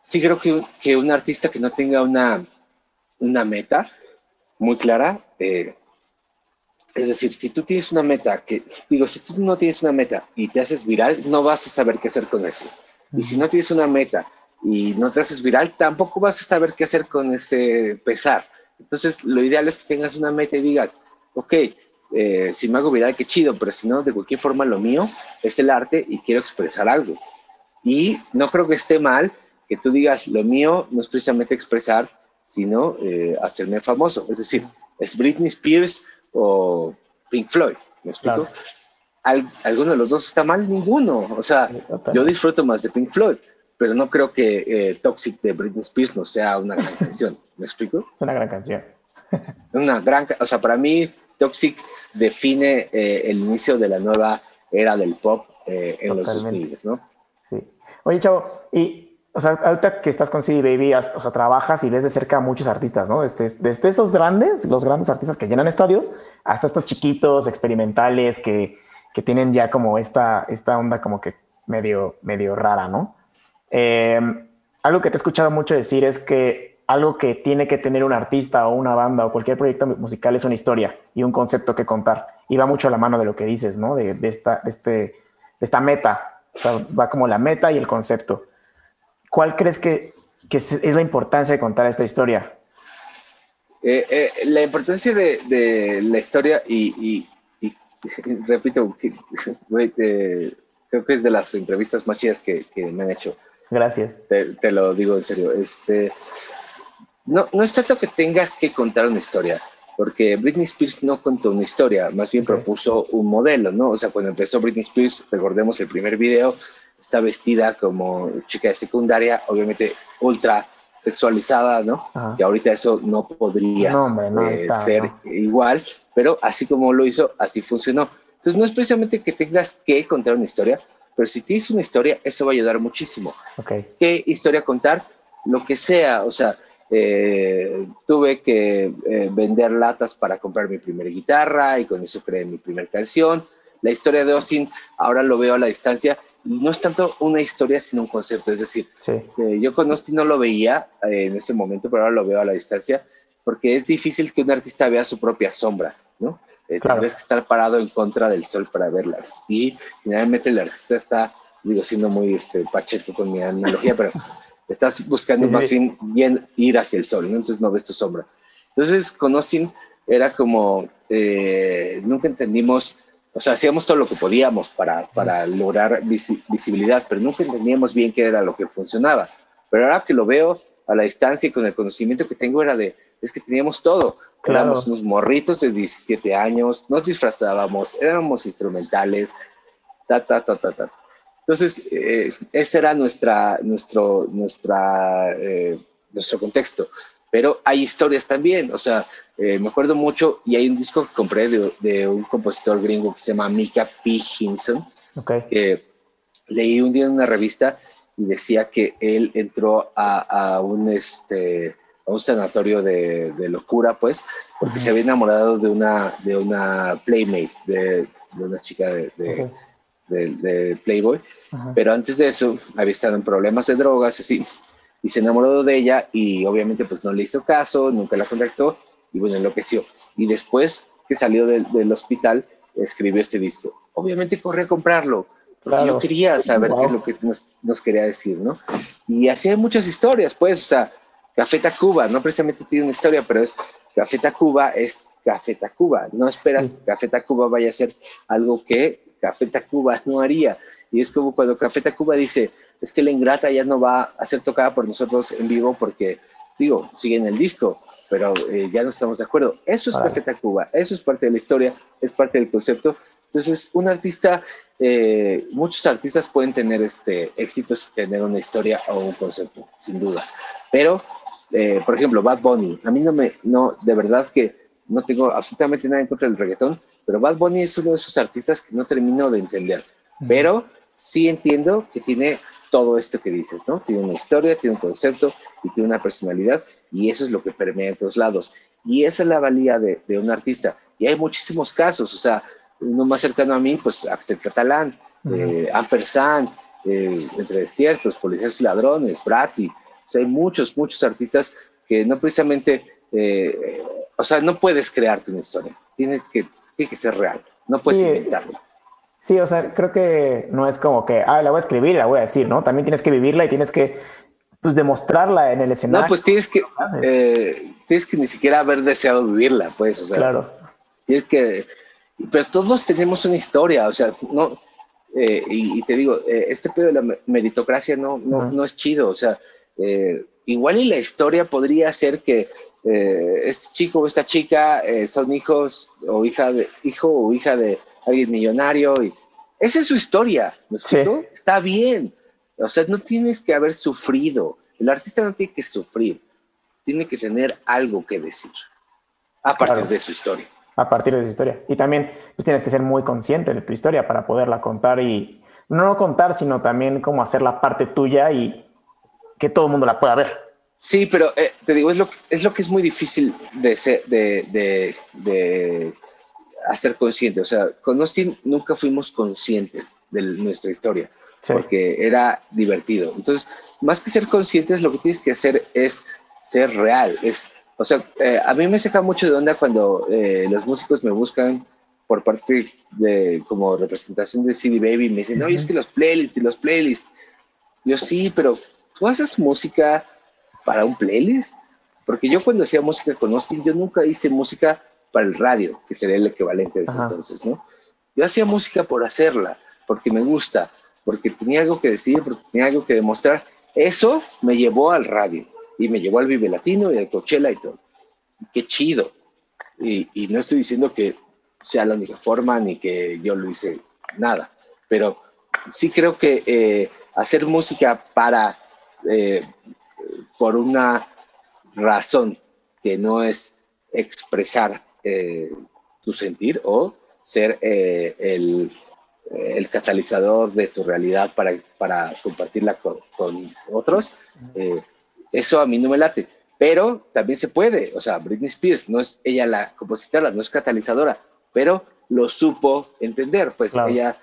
Speaker 2: sí creo que, que un artista que no tenga una, una meta muy clara, eh, es decir, si tú tienes una meta, que digo, si tú no tienes una meta y te haces viral, no vas a saber qué hacer con eso. Y si no tienes una meta y no te haces viral, tampoco vas a saber qué hacer con ese pesar. Entonces, lo ideal es que tengas una meta y digas, ok, eh, si me hago viral, qué chido, pero si no, de cualquier forma, lo mío es el arte y quiero expresar algo. Y no creo que esté mal que tú digas, lo mío no es precisamente expresar, sino eh, hacerme famoso. Es decir, es Britney Spears o Pink Floyd, ¿me explico? alguno de los dos está mal, ninguno. O sea, yo disfruto más de Pink Floyd, pero no creo que eh, Toxic de Britney Spears no sea una gran canción. ¿Me explico?
Speaker 1: Es una gran canción.
Speaker 2: una gran, o sea, para mí Toxic define eh, el inicio de la nueva era del pop eh, en los 2000, ¿no?
Speaker 1: Sí. Oye, Chavo, y, o sea, ahorita que estás con CD Baby, o sea, trabajas y ves de cerca a muchos artistas, ¿no? Desde, desde estos grandes, los grandes artistas que llenan estadios, hasta estos chiquitos, experimentales, que, que tienen ya como esta, esta onda como que medio, medio rara, ¿no? Eh, algo que te he escuchado mucho decir es que algo que tiene que tener un artista o una banda o cualquier proyecto musical es una historia y un concepto que contar. Y va mucho a la mano de lo que dices, ¿no? De, esta, este, de esta meta. O sea, va como la meta y el concepto. ¿Cuál crees que, es, la importancia de contar esta historia?
Speaker 2: Eh, eh, la importancia de, la historia y, repito, eh, creo que es de las entrevistas más chidas que, me han hecho.
Speaker 1: Gracias.
Speaker 2: Te, te, lo digo en serio. Este, no, no es tanto que tengas que contar una historia, porque Britney Spears no contó una historia, más bien propuso un modelo, ¿no? O sea, cuando empezó Britney Spears, recordemos el primer video, está vestida como chica de secundaria, obviamente ultra sexualizada, ¿no? Y ahorita eso no podría eh, ser igual, pero así como lo hizo, así funcionó. Entonces no es precisamente que tengas que contar una historia, pero si tienes una historia, eso va a ayudar muchísimo. ¿Qué historia contar? Lo que sea, o sea, eh, tuve que eh, vender latas para comprar mi primera guitarra y con eso creé mi primera canción. La historia de Austin ahora lo veo a la distancia y no es tanto una historia sino un concepto. Es decir, eh, yo con Austin no lo veía en ese momento, pero ahora lo veo a la distancia porque es difícil que un artista vea su propia sombra, ¿no? Claro. Tienes que estar parado en contra del sol para verlas. Y generalmente el artista está, digo, siendo muy este, pacheco con mi analogía, pero Estás buscando más bien, ir hacia el sol, ¿no? Entonces no ves tu sombra. Entonces con Austin era como, eh, nunca entendimos, o sea, hacíamos todo lo que podíamos para, para lograr visibilidad, pero nunca entendíamos bien qué era lo que funcionaba. Pero ahora que lo veo a la distancia y con el conocimiento que tengo era de, es que teníamos todo. Éramos unos morritos de 17 años, nos disfrazábamos, éramos instrumentales, ta, ta, ta, ta, ta. Entonces, eh, ese era nuestra, nuestro, nuestra, eh, nuestro contexto. Pero hay historias también, o sea, eh, me acuerdo mucho y hay un disco que compré de, un compositor gringo que se llama Mika P. Hinson, que leí un día en una revista y decía que él entró a, un, este, a un sanatorio de, locura, pues, porque se había enamorado de una, de una playmate, de, una chica de, de, Playboy, pero antes de eso había estado en problemas de drogas, así, y se enamoró de ella y obviamente pues no le hizo caso, nunca la contactó y bueno, enloqueció. Y después que salió del, hospital, escribió este disco. Obviamente corrí a comprarlo, porque yo quería saber qué es lo que nos, quería decir, ¿no? Y así hay muchas historias, pues, o sea, Café Tacuba, no precisamente tiene una historia, pero es Café Tacuba es Café Tacuba. No esperas que Café Tacuba vaya a ser algo que Café Tacuba no haría. Y es como cuando Café Tacuba dice, es que la ingrata ya no va a ser tocada por nosotros en vivo porque, digo, sigue en el disco, pero eh, ya no estamos de acuerdo. Eso es Café Tacuba, eso es parte de la historia, es parte del concepto. Entonces, un artista, eh, muchos artistas pueden tener este éxito sin tener una historia o un concepto, sin duda. Pero, eh, por ejemplo, Bad Bunny, a mí no me, no, de verdad que no tengo absolutamente nada en contra del reggaetón, pero Bad Bunny es uno de esos artistas que no termino de entender. Pero sí entiendo que tiene todo esto que dices, ¿no? Tiene una historia, tiene un concepto y tiene una personalidad y eso es lo que permea en todos lados. Y esa es la valía de, un artista. Y hay muchísimos casos, o sea, uno más cercano a mí, pues Axel Catalán, uh Ampersand, eh, Entre Desiertos, Policías y Ladrones, Brati. O sea, hay muchos, muchos artistas que no precisamente, eh, o sea, no puedes crearte una historia. Tienes que tiene que ser real, no puedes inventarlo.
Speaker 1: Sí, o sea, creo que no es como que, ah, la voy a escribir y la voy a decir, ¿no? También tienes que vivirla y tienes que, pues, demostrarla en el escenario.
Speaker 2: No, pues tienes que, eh, tienes que ni siquiera haber deseado vivirla, pues, o sea.
Speaker 1: Claro.
Speaker 2: Tienes que, pero todos tenemos una historia, o sea, no, eh, y, te digo, eh, este pedo de la meritocracia no, no, no es chido, o sea, igual y la historia podría ser que eh, este chico o esta chica eh, son hijos o hija de, hijo o hija de, alguien millonario y esa es su historia, ¿no Está bien. O sea, no tienes que haber sufrido. El artista no tiene que sufrir, tiene que tener algo que decir a partir de su historia.
Speaker 1: A partir de su historia. Y también pues, tienes que ser muy consciente de tu historia para poderla contar y no contar, sino también como hacer la parte tuya y que todo el mundo la pueda ver.
Speaker 2: Sí, pero eh, te digo, es lo, es lo que es muy difícil de, ser, de, de, hacer consciente. O sea, con Austin nunca fuimos conscientes de nuestra historia, porque era divertido. Entonces, más que ser conscientes, lo que tienes que hacer es ser real. Es, o sea, eh, a mí me saca mucho de onda cuando eh, los músicos me buscan por parte de como representación de CD Baby y me dicen, no, es que los playlists y los playlists. Yo sí, pero tú haces música para un playlist. Porque yo cuando hacía música con Austin, yo nunca hice música para el radio, que sería el equivalente de ese entonces, ¿no? Yo hacía música por hacerla, porque me gusta, porque tenía algo que decir, porque tenía algo que demostrar. Eso me llevó al radio y me llevó al Vive Latino y al Coachella y todo. Qué chido. Y, y no estoy diciendo que sea la única forma ni que yo lo hice nada, pero sí creo que eh, hacer música para eh, por una razón que no es expresar eh, tu sentir o ser eh, el, el, catalizador de tu realidad para, para compartirla con, con otros, eso a mí no me late. Pero también se puede, o sea, Britney Spears no es ella la compositora, no es catalizadora, pero lo supo entender, pues ella,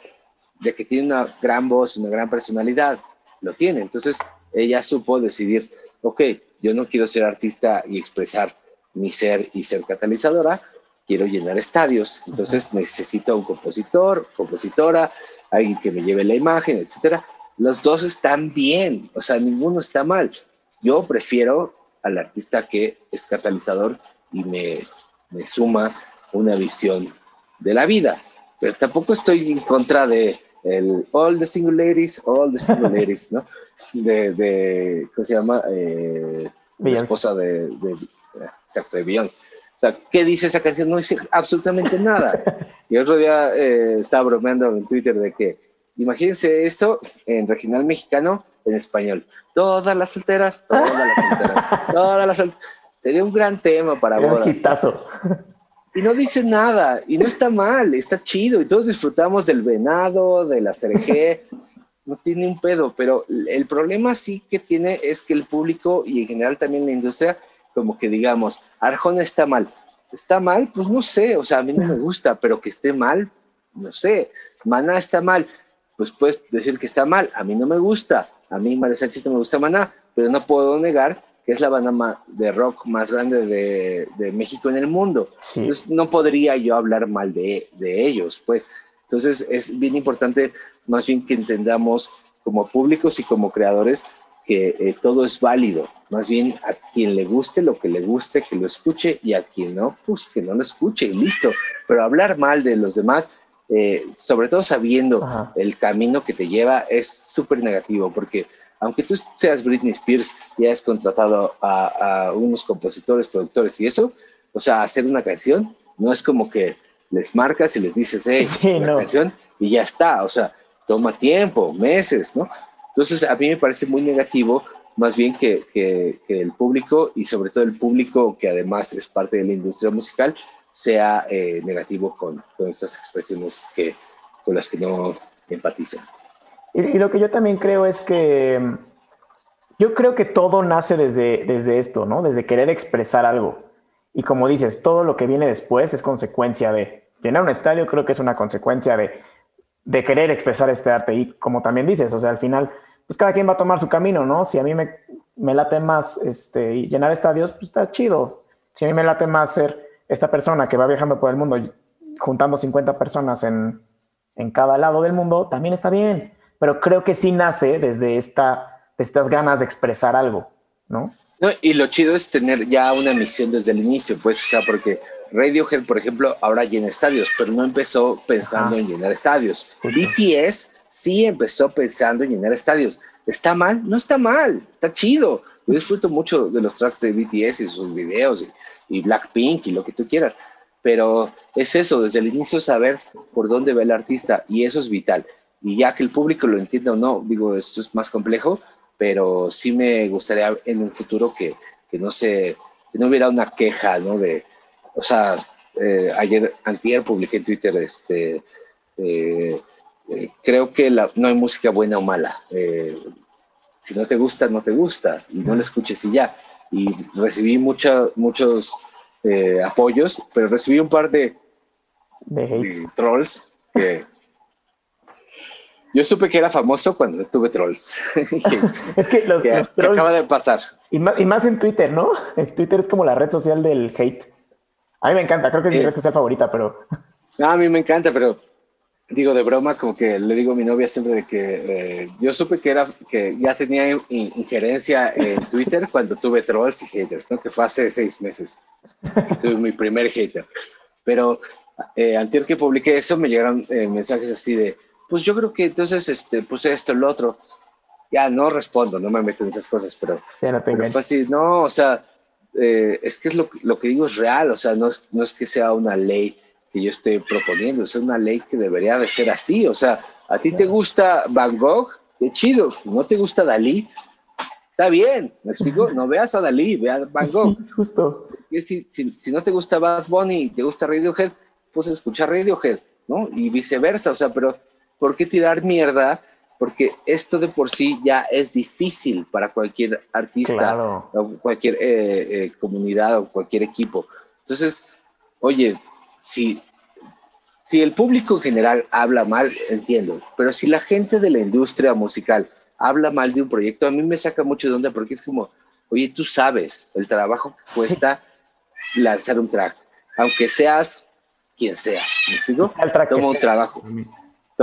Speaker 2: de que tiene una gran voz, una gran personalidad, lo tiene. Entonces, ella supo decidir, ok, yo no quiero ser artista y expresar mi ser y ser catalizadora, quiero llenar estadios, entonces necesito un compositor, compositora, alguien que me lleve la imagen, etcétera. Los dos están bien, o sea, ninguno está mal. Yo prefiero al artista que es catalizador y me, me suma una visión de la vida, pero tampoco estoy en contra de el all the single ladies, all the single ladies, ¿no? De, de ¿cómo se llama? Eh, la esposa de, de, exacto, de Beyoncé. O sea, ¿qué dice esa canción? No dice absolutamente nada. Y otro día eh, estaba bromeando en Twitter de que, imagínense eso en regional mexicano, en español. Todas las solteras, todas las solteras, todas las solteras. Sería un gran tema para bodas. Un y no dice nada, y no está mal, está chido, y todos disfrutamos del venado, de la cereje, no tiene un pedo, pero el problema sí que tiene es que el público y en general también la industria, como que digamos, Arjona está mal. ¿Está mal? Pues no sé, o sea, a mí no me gusta, pero que esté mal, no sé. Maná está mal, pues puedes decir que está mal, a mí no me gusta, a mí Mario Sánchez no me gusta Maná, pero no puedo negar que es la banda de rock más grande de, México en el mundo. Entonces no podría yo hablar mal de, ellos, pues. Entonces es bien importante más bien que entendamos como públicos y como creadores que eh, todo es válido. Más bien a quien le guste lo que le guste, que lo escuche y a quien no, pues que no lo escuche y listo. Pero hablar mal de los demás, eh, sobre todo sabiendo el camino que te lleva, es súper negativo porque aunque tú seas Britney Spears y hayas contratado a, unos compositores, productores y eso, o sea, hacer una canción no es como que les marcas y les dices, hey, una canción y ya está, o sea, toma tiempo, meses, ¿no? Entonces, a mí me parece muy negativo, más bien que, que, el público y sobre todo el público que además es parte de la industria musical sea eh, negativo con, con estas expresiones que, con las que no empatizan.
Speaker 1: Y, lo que yo también creo es que yo creo que todo nace desde, desde esto, ¿no? Desde querer expresar algo. Y como dices, todo lo que viene después es consecuencia de llenar un estadio, creo que es una consecuencia de, de querer expresar este arte. Y como también dices, o sea, al final, pues cada quien va a tomar su camino, ¿no? Si a mí me, me late más este, llenar estadios, pues está chido. Si a mí me late más ser esta persona que va viajando por el mundo juntando 50 personas en, en cada lado del mundo, también está bien pero creo que sí nace desde esta, estas ganas de expresar algo, ¿no?
Speaker 2: ¿no? Y lo chido es tener ya una misión desde el inicio, pues, o sea, porque Radiohead, por ejemplo, ahora llena estadios, pero no empezó pensando en llenar estadios. BTS sí empezó pensando en llenar estadios. ¿Está mal? No está mal, está chido. Yo disfruto mucho de los tracks de BTS y sus videos y, y Blackpink y lo que tú quieras. pero es eso, desde el inicio saber por dónde va el artista y eso es vital. Y ya que el público lo entienda o no, digo, esto es más complejo, pero sí me gustaría en un futuro que, que no se, que no hubiera una queja, ¿no? De, o sea, eh, ayer, antier publiqué en Twitter, este, eh, eh, creo que la, no hay música buena o mala. si no te gusta, no te gusta, y no la escuches y ya. Y recibí mucha, muchos apoyos, pero recibí un par de,
Speaker 1: de,
Speaker 2: trolls que yo supe que era famoso cuando tuve trolls.
Speaker 1: es que los, trolls.
Speaker 2: acaba de pasar.
Speaker 1: Y más, y más, en Twitter, ¿no? En Twitter es como la red social del hate. A mí me encanta, creo que es mi red social favorita, pero.
Speaker 2: No, a mí me encanta, pero digo de broma, como que le digo a mi novia siempre de que eh, yo supe que era que ya tenía injerencia en Twitter cuando tuve trolls y haters, ¿no? Que fue hace seis meses. Que tuve mi primer hater. Pero eh, antes que publiqué eso, me llegaron eh, mensajes así de pues yo creo que entonces, este, pues esto, lo otro. Ya no respondo, no me meto en esas cosas, pero,
Speaker 1: no
Speaker 2: fue así, no, o sea, eh, es que es lo, lo, que digo es real, o sea, no es, no es que sea una ley que yo esté proponiendo, es una ley que debería de ser así, o sea, a ti te gusta Van Gogh, qué chido, si no te gusta Dalí, está bien, ¿me explico? No veas a Dalí, veas Van Gogh.
Speaker 1: Sí, justo.
Speaker 2: Si, si, si, no te gusta Bad Bunny y te gusta Radiohead, pues escucha Radiohead, ¿no? Y viceversa, o sea, pero ¿Por qué tirar mierda? Porque esto de por sí ya es difícil para cualquier artista o cualquier eh, eh, comunidad o cualquier equipo. Entonces, oye, si, si el público en general habla mal, entiendo, pero si la gente de la industria musical habla mal de un proyecto, a mí me saca mucho de onda porque es como, oye, tú sabes el trabajo que cuesta lanzar un track, aunque seas quien sea, ¿me explico? Toma un trabajo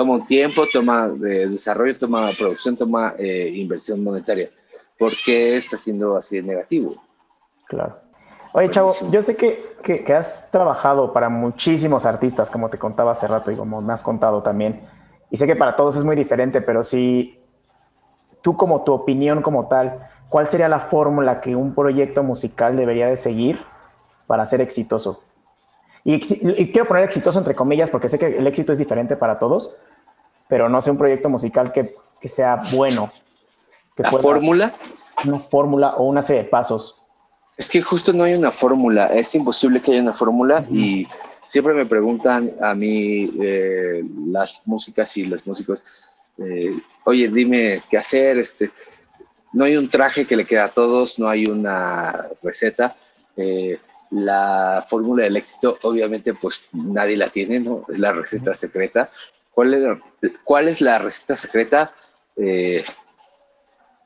Speaker 2: toma un tiempo, toma de desarrollo, toma producción, toma eh, inversión monetaria. ¿Por qué está siendo así de negativo?
Speaker 1: Claro. Oye, Chavo, yo sé que, que, has trabajado para muchísimos artistas, como te contaba hace rato y como me has contado también. Y sé que para todos es muy diferente, pero si tú como tu opinión como tal, ¿cuál sería la fórmula que un proyecto musical debería de seguir para ser exitoso? Y, quiero poner exitoso entre comillas porque sé que el éxito es diferente para todos, pero no sé un proyecto musical que, que sea bueno.
Speaker 2: Que ¿La fórmula?
Speaker 1: Una fórmula o una serie de pasos.
Speaker 2: Es que justo no hay una fórmula, es imposible que haya una fórmula y siempre me preguntan a mí eh, las músicas y los músicos, eh, oye, dime qué hacer, este, no hay un traje que le queda a todos, no hay una receta. Eh, la fórmula del éxito, obviamente, pues nadie la tiene, ¿no? Es la receta secreta. ¿Cuál es la, receta secreta? Eh,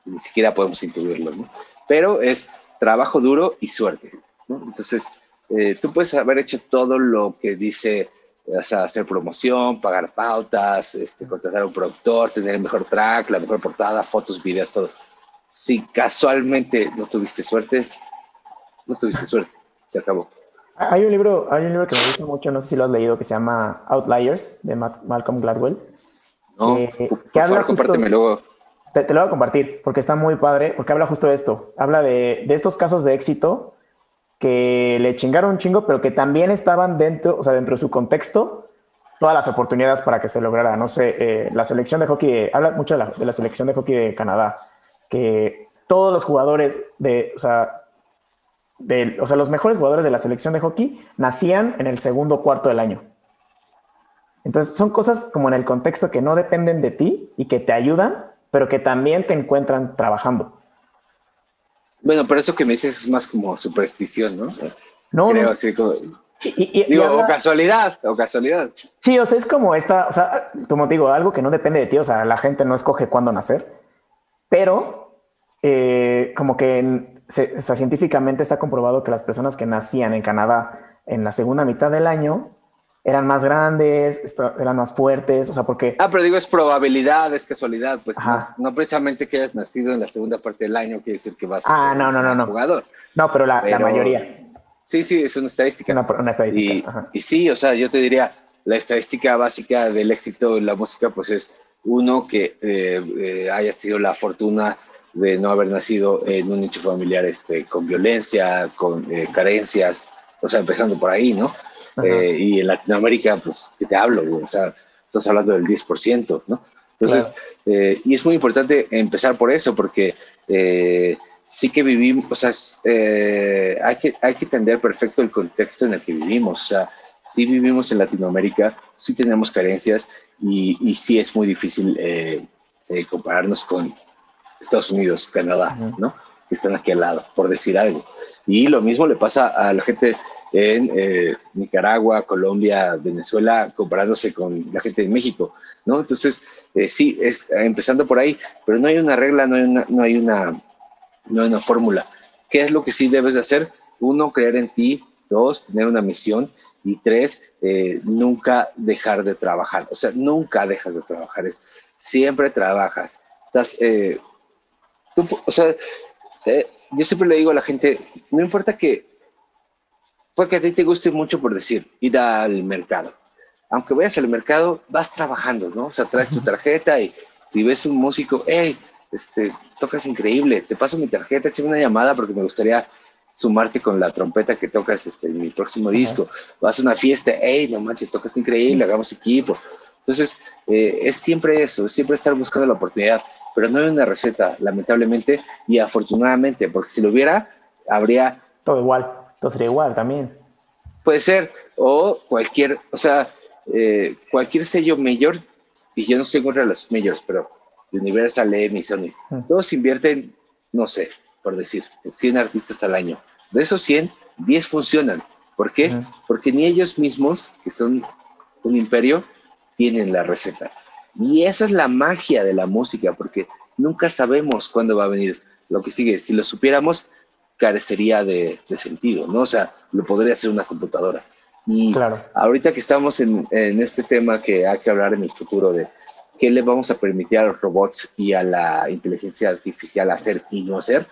Speaker 2: ni siquiera podemos intuirlo, ¿no? Pero es trabajo duro y suerte, ¿no? Entonces, eh, tú puedes haber hecho todo lo que dice, o sea, hacer promoción, pagar pautas, este, contratar a un productor, tener el mejor track, la mejor portada, fotos, videos, todo. Si casualmente no tuviste suerte, no tuviste suerte se acabó.
Speaker 1: Hay un libro, hay un libro que me gusta mucho, no sé si lo has leído, que se llama Outliers de Malcolm Gladwell.
Speaker 2: No, que, por habla favor, compártemelo.
Speaker 1: Te, te, lo voy a compartir porque está muy padre, porque habla justo de esto. Habla de, de, estos casos de éxito que le chingaron un chingo, pero que también estaban dentro, o sea, dentro de su contexto, todas las oportunidades para que se lograra. No sé, eh, la selección de hockey, habla mucho de la, de la selección de hockey de Canadá, que todos los jugadores de, o sea, o sea, los mejores jugadores de la selección de hockey nacían en el segundo cuarto del año. Entonces, son cosas como en el contexto que no dependen de ti y que te ayudan, pero que también te encuentran trabajando.
Speaker 2: Bueno, pero eso que me dices es más como superstición, ¿no?
Speaker 1: No,
Speaker 2: no. Así digo, o casualidad, o casualidad.
Speaker 1: Sí, o sea, es como esta, o sea, como digo, algo que no depende de ti, o sea, la gente no escoge cuándo nacer, pero eh, como que se, científicamente está comprobado que las personas que nacían en Canadá en la segunda mitad del año eran más grandes, eran más fuertes, o sea, porque...
Speaker 2: Ah, pero digo, es probabilidad, es casualidad, pues no, precisamente que hayas nacido en la segunda parte del año quiere decir que vas
Speaker 1: a ah, ser no, no, no, no.
Speaker 2: jugador.
Speaker 1: No, pero la, mayoría.
Speaker 2: Sí, sí, es una estadística.
Speaker 1: Una, estadística.
Speaker 2: Y, sí, o sea, yo te diría, la estadística básica del éxito en la música, pues es uno que eh, eh, hayas tenido la fortuna de no haber nacido en un nicho familiar este, con violencia, con eh, carencias, o sea, empezando por ahí, ¿no? Eh, y en Latinoamérica, pues, ¿qué te hablo? O sea, estás hablando del 10%, ¿no? Entonces, eh, y es muy importante empezar por eso, porque eh, sí que vivimos, o sea, hay, que, hay que entender perfecto el contexto en el que vivimos, o sea, sí vivimos en Latinoamérica, sí tenemos carencias y, y sí es muy difícil compararnos con Estados Unidos, Canadá, ¿no? Que están aquí al lado, por decir algo. Y lo mismo le pasa a la gente en eh, Nicaragua, Colombia, Venezuela, comparándose con la gente de México, ¿no? Entonces, eh, sí, es empezando por ahí, pero no hay una regla, no hay una, no hay una, no hay una fórmula. ¿Qué es lo que sí debes de hacer? Uno, creer en ti. Dos, tener una misión. Y tres, eh, nunca dejar de trabajar. O sea, nunca dejas de trabajar. Es, siempre trabajas. Estás, tú, o sea, yo siempre le digo a la gente, no importa que porque a ti te guste mucho por decir, ir al mercado. Aunque vayas al mercado, vas trabajando, ¿no? O sea, traes tu tarjeta y si ves un músico, hey, este, tocas increíble, te paso mi tarjeta, échame una llamada porque me gustaría sumarte con la trompeta que tocas este, en mi próximo disco. Vas a una fiesta, hey, no manches, tocas increíble, hagamos equipo. Entonces, eh, es siempre eso, siempre estar buscando la oportunidad, pero no hay una receta, lamentablemente, y afortunadamente, porque si lo hubiera, habría...
Speaker 1: Todo igual sería igual también.
Speaker 2: Puede ser, o cualquier, o sea, eh, cualquier sello mayor, y yo no estoy contra los mayores, pero Universal, EMI, Sony, mm. todos invierten, no sé, por decir, 100 artistas al año. De esos 100, 10 funcionan. ¿Por qué? Porque ni ellos mismos, que son un imperio, tienen la receta. Y esa es la magia de la música, porque nunca sabemos cuándo va a venir lo que sigue. Si lo supiéramos, carecería de, sentido, ¿no? O sea, lo podría hacer una computadora. Y claro. ahorita que estamos en, este tema que hay que hablar en el futuro de qué le vamos a permitir a los robots y a la inteligencia artificial hacer y no hacer,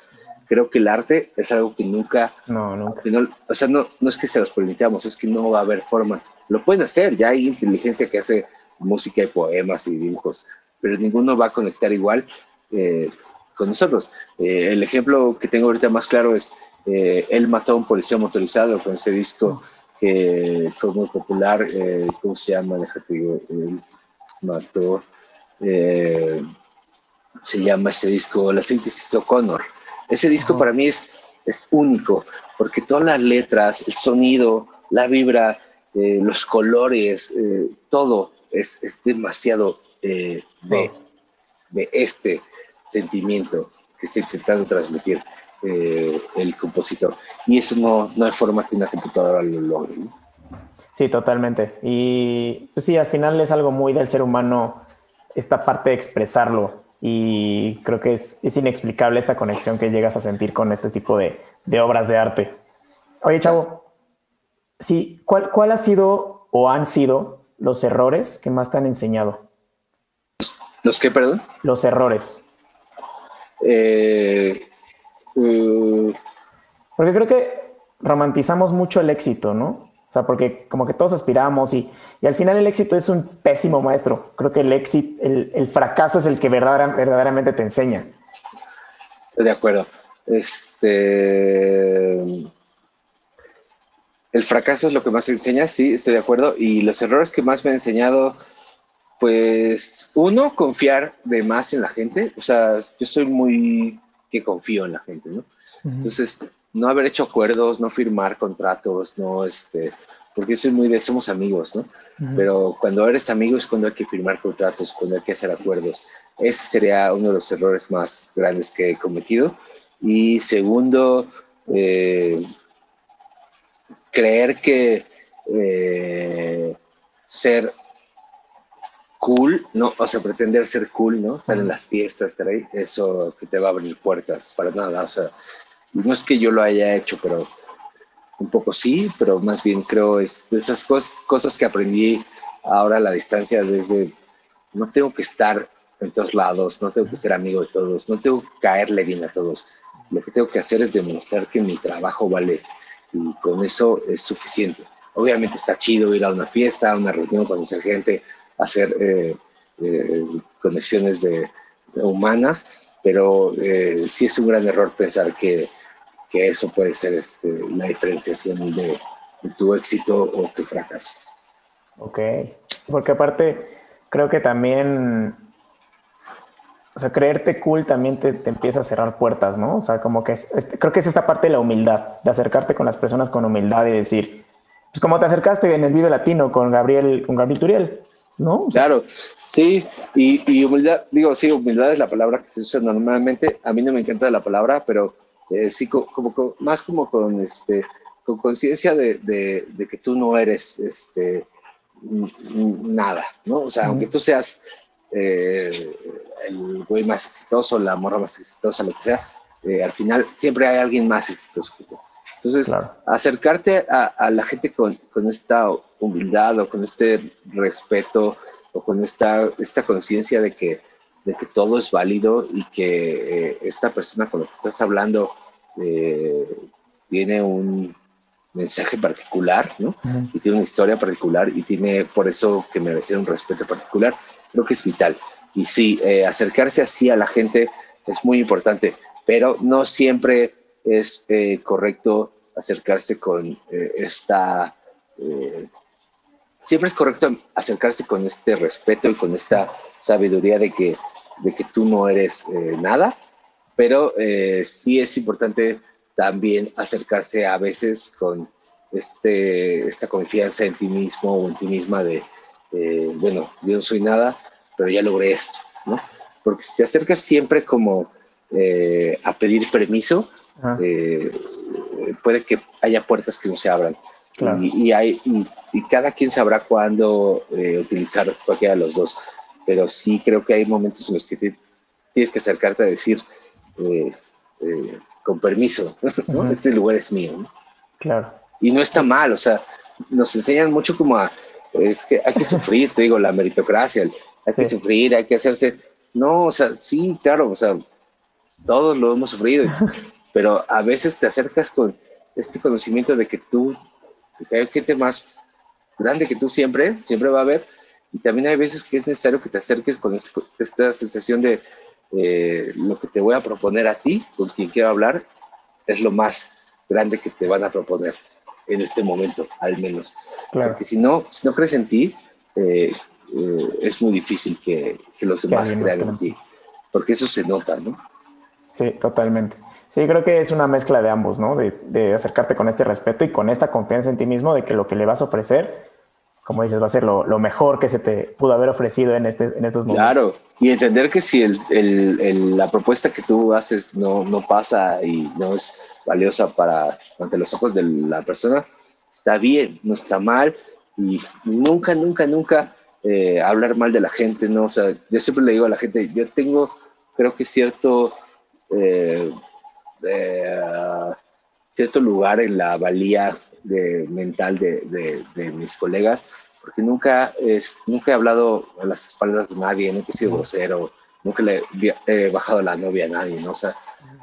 Speaker 2: creo que el arte es algo que nunca,
Speaker 1: no, nunca.
Speaker 2: o sea, no, no es que se los permitamos, es que no va a haber forma. Lo pueden hacer, ya hay inteligencia que hace música y poemas y dibujos, pero ninguno va a conectar igual eh, con nosotros. Eh, el ejemplo que tengo ahorita más claro es, eh, él mató a un policía motorizado con ese disco que fue muy popular, eh, ¿cómo se llama? Déjate digo, mató, se llama ese disco La síntesis O'Connor. Ese disco para mí es, es único, porque todas las letras, el sonido, la vibra, los colores, todo es, es demasiado de, de este sentimiento que está intentando transmitir eh, el compositor. Y eso no, no hay forma que una computadora lo logre.
Speaker 1: Sí, totalmente. Y pues sí, al final es algo muy del ser humano esta parte de expresarlo. Y creo que es, es inexplicable esta conexión que llegas a sentir con este tipo de, de obras de arte. Oye, Chavo, sí, ¿cuál, ¿cuál ha sido o han sido los errores que más te han enseñado?
Speaker 2: ¿Los qué, perdón?
Speaker 1: Los errores.
Speaker 2: Eh,
Speaker 1: mm, porque creo que romantizamos mucho el éxito, ¿no? O sea, porque como que todos aspiramos y, y al final el éxito es un pésimo maestro. Creo que el éxito, el, fracaso es el que verdaderamente te enseña.
Speaker 2: De acuerdo. Este. El fracaso es lo que más enseña, sí, estoy de acuerdo. Y los errores que más me han enseñado pues uno, confiar de más en la gente. O sea, yo soy muy que confío en la gente, ¿no? Entonces, no haber hecho acuerdos, no firmar contratos, no, este, porque soy muy de somos amigos, ¿no? Pero cuando eres amigo es cuando hay que firmar contratos, cuando hay que hacer acuerdos. Ese sería uno de los errores más grandes que he cometido. Y segundo, eh, creer que eh, ser cool, no, o sea, pretender ser cool, ¿no? Estar en las fiestas, estar ahí, eso que te va a abrir puertas, para nada, o sea, no es que yo lo haya hecho, pero un poco sí, pero más bien creo es de esas cosas, cosas que aprendí ahora a la distancia desde, no tengo que estar en todos lados, no tengo que ser amigo de todos, no tengo que caerle bien a todos, lo que tengo que hacer es demostrar que mi trabajo vale y con eso es suficiente. Obviamente está chido ir a una fiesta, a una reunión, conocer gente, hacer eh, eh, conexiones de, humanas, pero eh, sí es un gran error pensar que, que eso puede ser este, la diferenciación de, tu éxito o tu fracaso.
Speaker 1: Ok, porque aparte creo que también, o sea, creerte cool también te, empieza a cerrar puertas, ¿no? O sea, como que creo que es esta parte de la humildad, de acercarte con las personas con humildad y decir, pues como te acercaste en el video latino con Gabriel, con Gabriel Turiel, ¿no?
Speaker 2: claro, sí, y, humildad, digo, sí, humildad es la palabra que se usa normalmente, a mí no me encanta la palabra, pero eh, sí, como, más como con este con conciencia de, de, que tú no eres este, nada, ¿no? O sea, aunque tú seas eh, el güey más exitoso, la morra más exitosa, lo que sea, eh, al final siempre hay alguien más exitoso que tú. Entonces, acercarte a, a, la gente con, con, esta humildad o con este respeto o con esta, esta conciencia de que, de que todo es válido y que eh, esta persona con la que estás hablando tiene un, mensaje particular, ¿no? Y tiene una historia particular y tiene por eso que merecer un respeto particular. Creo que es vital. Y sí, eh, acercarse así a la gente es muy importante, pero no siempre es eh, correcto acercarse con eh, esta... siempre es correcto acercarse con este respeto y con esta sabiduría de que, de que tú no eres nada, pero sí es importante también acercarse a veces con este, esta confianza en ti mismo o en ti misma de, bueno, yo no soy nada, pero ya logré esto, ¿no? Porque si te acercas siempre como eh, a pedir permiso, eh, puede que haya puertas que no se abran. Y, hay, y, cada quien sabrá cuándo eh, utilizar cualquiera de los dos. Pero sí creo que hay momentos en los que tienes que acercarte a decir, con permiso, este lugar es mío.
Speaker 1: Claro.
Speaker 2: Y no está mal, o sea, nos enseñan mucho como a, es que hay que sufrir, te digo, la meritocracia, hay que sufrir, hay que hacerse, no, o sea, sí, claro, o sea, todos lo hemos sufrido, pero a veces te acercas con este conocimiento de que tú, que hay gente más grande que tú siempre, siempre va a haber, y también hay veces que es necesario que te acerques con este, esta sensación de, eh, lo que te voy a proponer a ti, con quien quiero hablar, es lo más grande que te van a proponer en este momento, al menos. Porque si no, si no crees en ti, eh, eh, es muy difícil que, los demás crean en ti, porque eso se nota, ¿no?
Speaker 1: Sí, totalmente. Sí, creo que es una mezcla de ambos, ¿no? De, de acercarte con este respeto y con esta confianza en ti mismo de que lo que le vas a ofrecer como dices, va a ser lo, mejor que se te pudo haber ofrecido en, este, en estos momentos.
Speaker 2: Claro, y entender que si la propuesta que tú haces no, no pasa y no es valiosa para ante los ojos de la persona, está bien, no está mal, y nunca, nunca, nunca eh, hablar mal de la gente, ¿no? O sea, yo siempre le digo a la gente, yo tengo, creo que cierto, eh, eh, cierto lugar en la valía de, mental de, de, mis colegas, porque nunca, es, nunca he hablado a las espaldas de nadie, nunca he sido grosero, nunca le he bajado la novia a nadie, ¿no? O sea,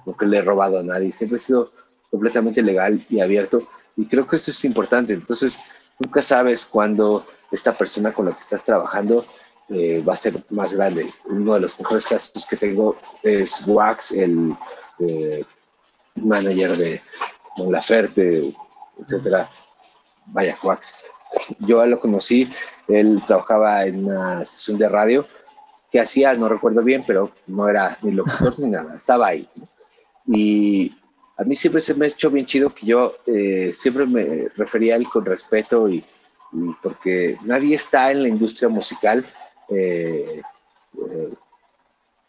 Speaker 2: nunca le he robado a nadie, siempre he sido completamente legal y abierto, y creo que eso es importante. Entonces, nunca sabes cuándo esta persona con la que estás trabajando eh, va a ser más grande. Uno de los mejores casos que tengo es Wax, el eh, manager de, la Laferte, etcétera. Vaya, Wax. Yo lo conocí, él trabajaba en una estación de radio que hacía, no recuerdo bien, pero no era ni locutor ni nada, estaba ahí. Y a mí siempre se me ha hecho bien chido que yo eh, siempre me refería a él con respeto y, porque nadie está en la industria musical. Eh, eh,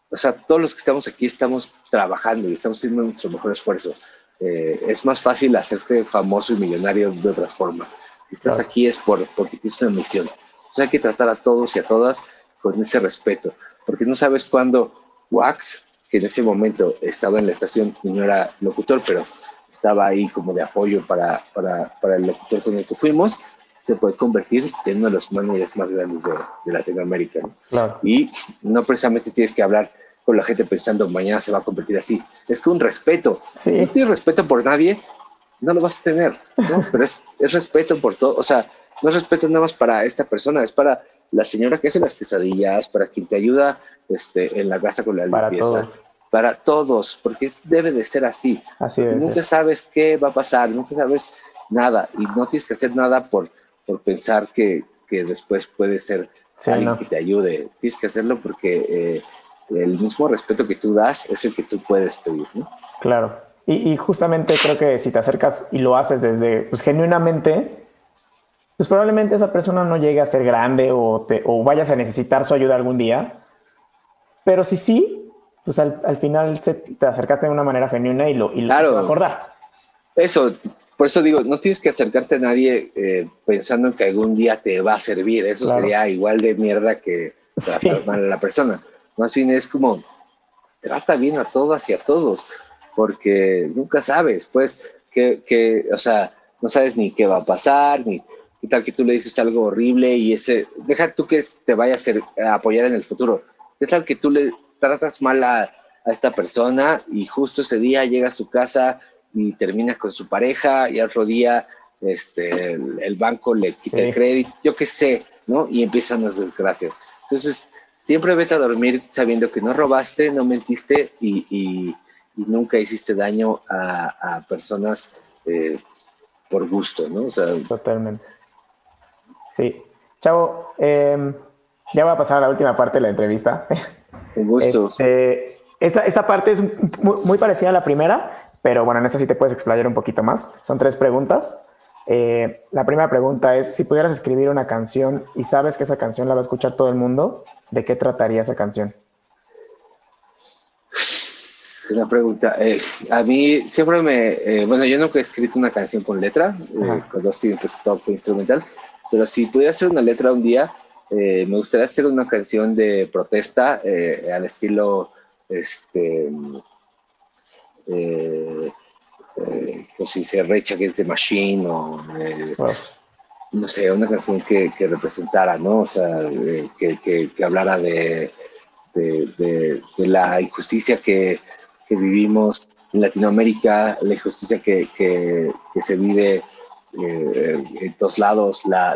Speaker 2: o sea, todos los que estamos aquí estamos trabajando y estamos haciendo nuestro mejor esfuerzo. Eh, es más fácil hacerte famoso y millonario de otras formas. Si estás aquí es por, porque tienes una misión. Entonces hay que tratar a todos y a todas con ese respeto, porque no sabes cuándo Wax, que en ese momento estaba en la estación y no era locutor, pero estaba ahí como de apoyo para, para, para el locutor con el que fuimos, se puede convertir en uno de los managers más grandes de, de Latinoamérica. Y no precisamente tienes que hablar con la gente pensando mañana se va a convertir así. Es que un respeto. Si no tienes respeto por nadie, no lo vas a tener, ¿no? Pero es, es, respeto por todo. O sea, no es respeto nada más para esta persona, es para la señora que hace las quesadillas, para quien te ayuda este, en la casa con la para limpieza. Todos. Para todos, porque debe de ser así.
Speaker 1: Así
Speaker 2: Nunca sabes qué va a pasar, nunca sabes nada. Y no tienes que hacer nada por, por pensar que, que después puede ser alguien que te ayude. Tienes que hacerlo porque eh, el mismo respeto que tú das es el que tú puedes pedir, ¿no?
Speaker 1: Claro. Y, justamente creo que si te acercas y lo haces desde, pues genuinamente, pues probablemente esa persona no llegue a ser grande o, te, o vayas a necesitar su ayuda algún día. Pero si sí, pues al, final te acercaste de una manera genuina y lo, y
Speaker 2: claro.
Speaker 1: lo a acordar.
Speaker 2: Eso, por eso digo, no tienes que acercarte a nadie eh, pensando en que algún día te va a servir. Eso sería igual de mierda que tratar mal a la persona. Más bien es como, trata bien a todas y a todos, porque nunca sabes, pues, que, que o sea, no sabes ni qué va a pasar, ni qué tal que tú le dices algo horrible y ese, deja tú que te vaya a, hacer, a apoyar en el futuro. ¿Qué tal que tú le tratas mal a, a esta persona y justo ese día llega a su casa y termina con su pareja y al otro día este, el, banco le quita el crédito, yo qué sé, ¿no? Y empiezan las desgracias. Entonces, siempre vete a dormir sabiendo que no robaste, no mentiste y, y, nunca hiciste daño a, a personas eh, por gusto, ¿no? O sea,
Speaker 1: Totalmente. Sí. Chavo, em, ya va a pasar a la última parte de la entrevista.
Speaker 2: Un gusto.
Speaker 1: Este, esta, esta, parte es muy, muy, parecida a la primera, pero bueno, en esta sí te puedes explayar un poquito más. Son tres preguntas. Eh, la primera pregunta es, si pudieras escribir una canción y sabes que esa canción la va a escuchar todo el mundo, ¿de qué trataría esa canción?
Speaker 2: Una pregunta. Eh, a mí siempre me... Eh, bueno, yo nunca he escrito una canción con letra, con dos tiempos top instrumental, pero si pudiera hacer una letra un día, me gustaría hacer una canción de protesta al estilo... Este, eh, eh, si se recha que es de Machine o eh, no sé, una canción que, representara, ¿no? O sea, eh, que, hablara de, de, la injusticia que, vivimos en Latinoamérica, la injusticia que, se vive en todos lados, la,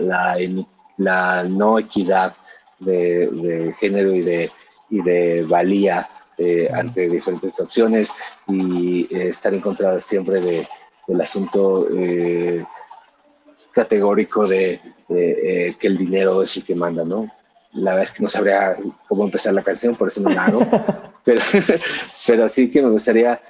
Speaker 2: la, no equidad de, género y de, y de valía eh, ante diferentes opciones y eh, estar en contra siempre de, del asunto eh, categórico de, que el dinero es el que manda, ¿no? La verdad es que no sabría cómo empezar la canción, por eso no la hago, pero, pero sí que me gustaría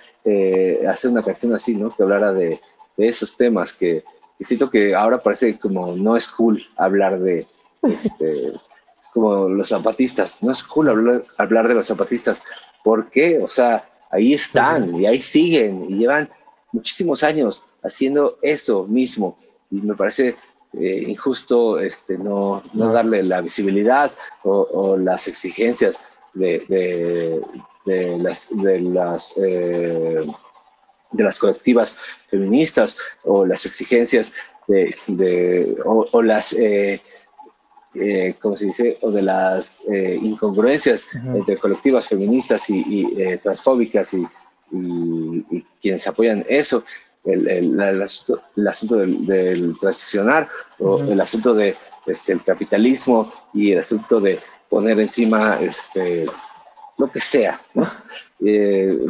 Speaker 2: hacer una canción así, ¿no? Que hablara de, esos temas que, siento que ahora parece como no es cool hablar de, este, como los zapatistas, no es cool hablar, hablar de los zapatistas, ¿Por qué? O sea, ahí están y ahí siguen y llevan muchísimos años haciendo eso mismo. Y me parece eh, injusto este, no, no, darle la visibilidad o, las exigencias de, de, las, de, las, eh, de las colectivas feministas o las exigencias de, o, las eh, eh, ¿cómo se dice? O de las eh, incongruencias entre colectivas feministas y, eh, transfóbicas y, quienes apoyan eso, el, el, asunto, del, transicionar o el asunto de este, el capitalismo y el asunto de poner encima este, lo que sea,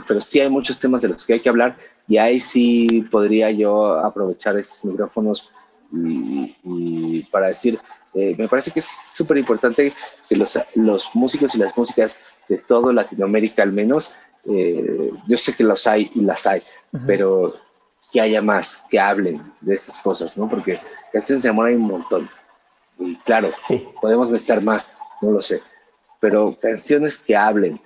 Speaker 2: pero sí hay muchos temas de los que hay que hablar y ahí sí podría yo aprovechar esos micrófonos y para decir, eh, me parece que es súper importante que los, los, músicos y las músicas de todo Latinoamérica al menos, eh, yo sé que los hay y las hay, pero que haya más, que hablen de esas cosas, ¿no? Porque canciones de amor hay un montón. Y claro, sí. podemos necesitar más, no lo sé, pero canciones que hablen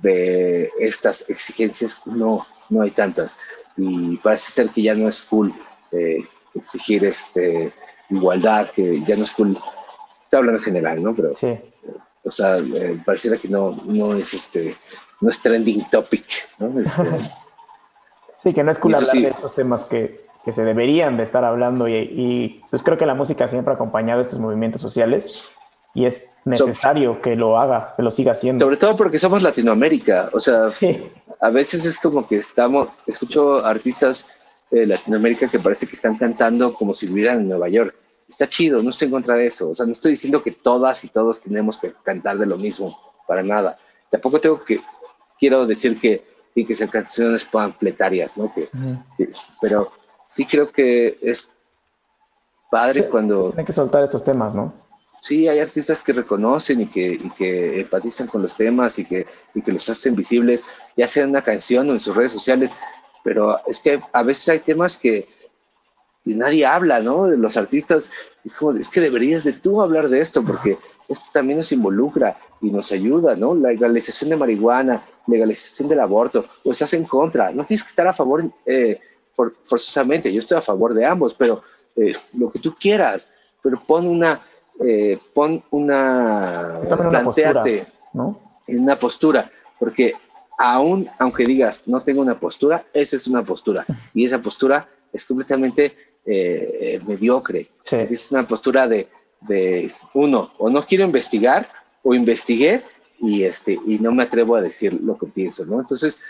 Speaker 2: de estas exigencias, no, no hay tantas. Y parece ser que ya no es cool eh, exigir este igualdad, que ya no es cool. Estoy hablando en general, ¿no? Pero, sí. O sea, eh, pareciera que no, no es este, no es trending topic, ¿no? Este,
Speaker 1: sí, que no es cool hablar de estos temas que, que, se deberían de estar hablando y, y, pues creo que la música siempre ha acompañado estos movimientos sociales y es necesario que lo haga, que lo siga haciendo.
Speaker 2: Sobre todo porque somos Latinoamérica, o sea, a veces es como que estamos, escucho artistas de Latinoamérica que parece que están cantando como si vivieran en Nueva York. Está chido, no estoy en contra de eso. O sea, no estoy diciendo que todas y todos tenemos que cantar de lo mismo, para nada. Tampoco tengo que, quiero decir que tienen que ser canciones panfletarias, ¿no? Que, pero sí creo que es padre cuando...
Speaker 1: Tiene que soltar estos temas, ¿no?
Speaker 2: Sí, hay artistas que reconocen y que, y que empatizan con los temas y que, y que los hacen visibles, ya sea en una canción o en sus redes sociales, pero es que a veces hay temas que nadie habla, ¿no? De los artistas, es como, es que deberías de tú hablar de esto, porque esto también nos involucra y nos ayuda, ¿no? La legalización de marihuana, legalización del aborto, o estás en contra, no tienes que estar a favor eh, forzosamente, yo estoy a favor de ambos, pero eh, lo que tú quieras, pero pon una, eh, pon una,
Speaker 1: planteate
Speaker 2: ¿no? en una postura, porque aún, aunque digas no tengo una postura, esa es una postura, y esa postura es completamente eh, mediocre, es una postura de, de, uno, o no quiero investigar, o investigué, y, este, y no me atrevo a decir lo que pienso, ¿no? Entonces,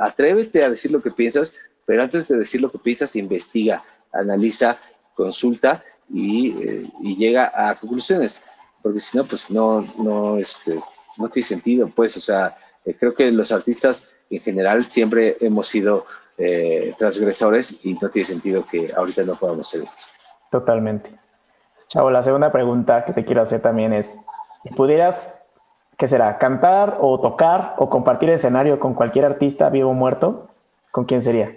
Speaker 2: atrévete a decir lo que piensas, pero antes de decir lo que piensas, investiga, analiza consulta eh, y, llega a conclusiones, porque si no, pues no, no, este, no tiene sentido, pues, o sea, eh, creo que los artistas en general siempre hemos sido eh, transgresores y no tiene sentido que ahorita no podamos hacer esto.
Speaker 1: Totalmente. Chavo, la segunda pregunta que te quiero hacer también es, si pudieras, ¿qué será? ¿Cantar o tocar o compartir escenario con cualquier artista vivo o muerto? ¿Con quién sería?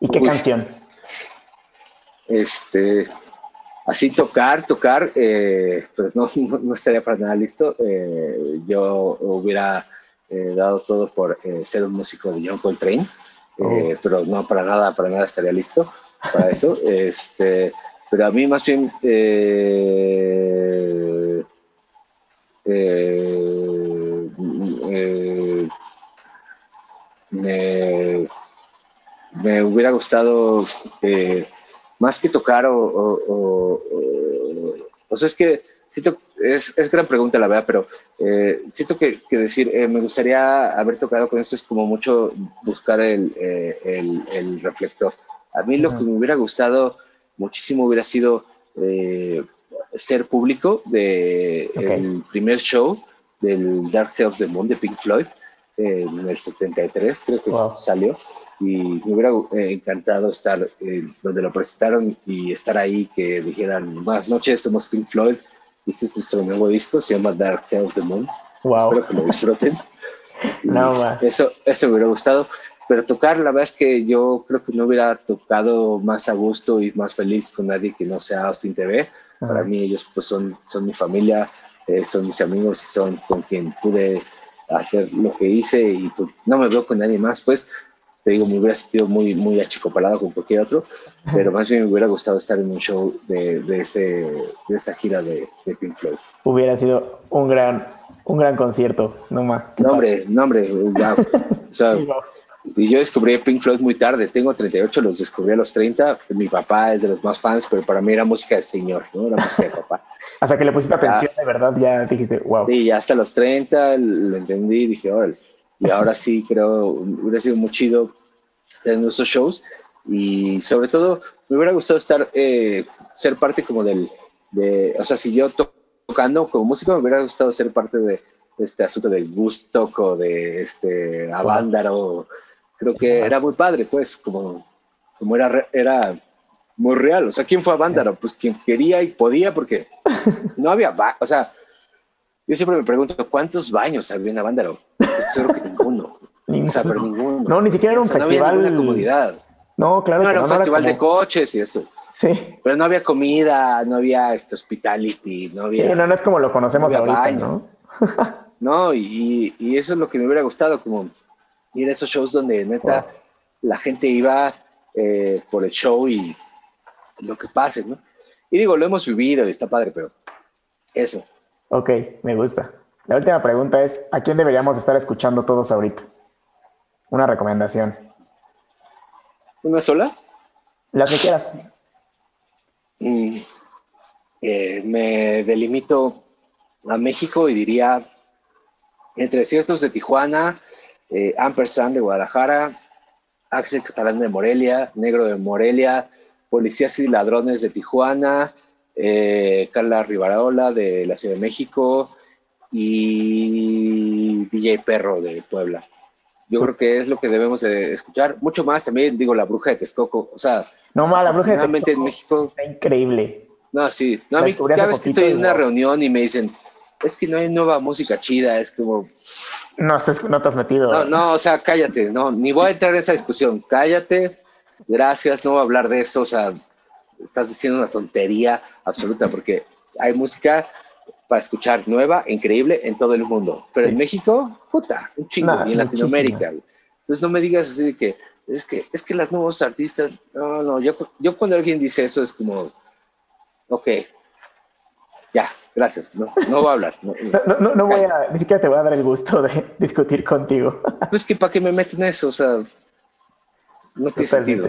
Speaker 1: ¿Y qué canción?
Speaker 2: Este, así tocar, tocar, eh, pues no, no, estaría para nada listo. Eh, yo hubiera eh, dado todo por ser un músico de John Coltrane, oh. pero no para nada, para nada estaría listo para eso. este, pero a mí más bien me, me, hubiera gustado más que tocar o, o, o, sea, es que siento, es, es, gran pregunta la verdad, pero eh, siento que, que decir, eh, me gustaría haber tocado con esto es como mucho buscar el, eh, el, el reflector. A mí lo que me hubiera gustado muchísimo hubiera sido ser público de el primer show del Dark Side of the Moon de Pink Floyd en el 73, creo que salió y me hubiera eh, encantado estar eh, donde lo presentaron y estar ahí, que dijeran, buenas noches, somos Pink Floyd, y este es nuestro nuevo disco, se llama Dark Side of the Moon.
Speaker 1: Wow.
Speaker 2: Espero que lo disfruten. no, eso, eso me hubiera gustado, pero tocar, la verdad es que yo creo que no hubiera tocado más a gusto y más feliz con nadie que no sea Austin TV. Para mí ellos pues son, son mi familia, eh, son mis amigos y son con quien pude hacer lo que hice y pues, no me veo con nadie más, pues te digo, me hubiera sentido muy, muy achicopalado con cualquier otro, pero más bien me hubiera gustado estar en un show de, de, ese, de esa gira de, de, Pink Floyd.
Speaker 1: Hubiera sido un gran, un gran concierto, no más.
Speaker 2: No, hombre, no, hombre, ya, o sea, y yo descubrí Pink Floyd muy tarde, tengo 38, los descubrí a los 30, mi papá es de los más fans, pero para mí era música de señor, ¿no? Era música de papá.
Speaker 1: Hasta que le pusiste atención, de verdad, ya dijiste, wow.
Speaker 2: Sí, ya hasta los 30 lo entendí y dije, órale y ahora sí creo hubiera sido muy chido estar en esos shows. Y sobre todo me hubiera gustado estar, eh, ser parte como del, de, o sea, si yo tocando como músico me hubiera gustado ser parte de, este asunto de gusto o de este Avándaro, creo que era muy padre, pues, como, como era, era muy real, o sea, ¿quién fue Avándaro? Pues quien quería y podía porque no había, o sea, yo siempre me pregunto, ¿cuántos baños había en Avándaro? Creo que ninguno. O sea, pero ninguno.
Speaker 1: No, ni siquiera era un festival.
Speaker 2: No había comunidad.
Speaker 1: No, claro.
Speaker 2: No, era un festival de coches y eso.
Speaker 1: Sí.
Speaker 2: Pero no había comida, no había este hospitality, no había.
Speaker 1: Sí, no, no es como lo conocemos ahorita, ¿no?
Speaker 2: no, y, y, eso es lo que me hubiera gustado, como ir a esos shows donde neta la gente iba eh, por el show y lo que pase, ¿no? Y digo, lo hemos vivido y está padre, pero eso.
Speaker 1: Ok, me gusta. La última pregunta es, ¿a quién deberíamos estar escuchando todos ahorita? Una recomendación.
Speaker 2: ¿Una sola?
Speaker 1: Las que quieras.
Speaker 2: Mm, eh, me delimito a México y diría entre ciertos de Tijuana, eh, Ampersand de Guadalajara, Axel Catalán de Morelia, Negro de Morelia, Policías y Ladrones de Tijuana, eh, Carla Rivarola de la Ciudad de México y DJ Perro de Puebla. Yo creo que es lo que debemos de escuchar. Mucho más también, digo, la bruja de Texcoco. O sea,
Speaker 1: no más, la bruja de
Speaker 2: Texcoco en México.
Speaker 1: Está increíble.
Speaker 2: No, sí. No, a mí, cada vez que estoy en una reunión y me dicen, es que no hay nueva música chida, es como.
Speaker 1: No, no te has metido.
Speaker 2: No, no, o sea, cállate, no, ni voy a entrar en esa discusión. Cállate, gracias, no voy a hablar de eso, o sea, estás diciendo una tontería absoluta, porque hay música para escuchar nueva, increíble en todo el mundo. Pero en México, puta, un chingo, y en Latinoamérica. Entonces no me digas así de que es que es que las nuevos artistas, no, no, yo, yo cuando alguien dice eso es como, ok, ya, gracias, no, no voy a hablar.
Speaker 1: No, no, no, voy a, ni siquiera te voy a dar el gusto de discutir contigo.
Speaker 2: Pues que para qué me meten eso, o sea, no tiene sentido.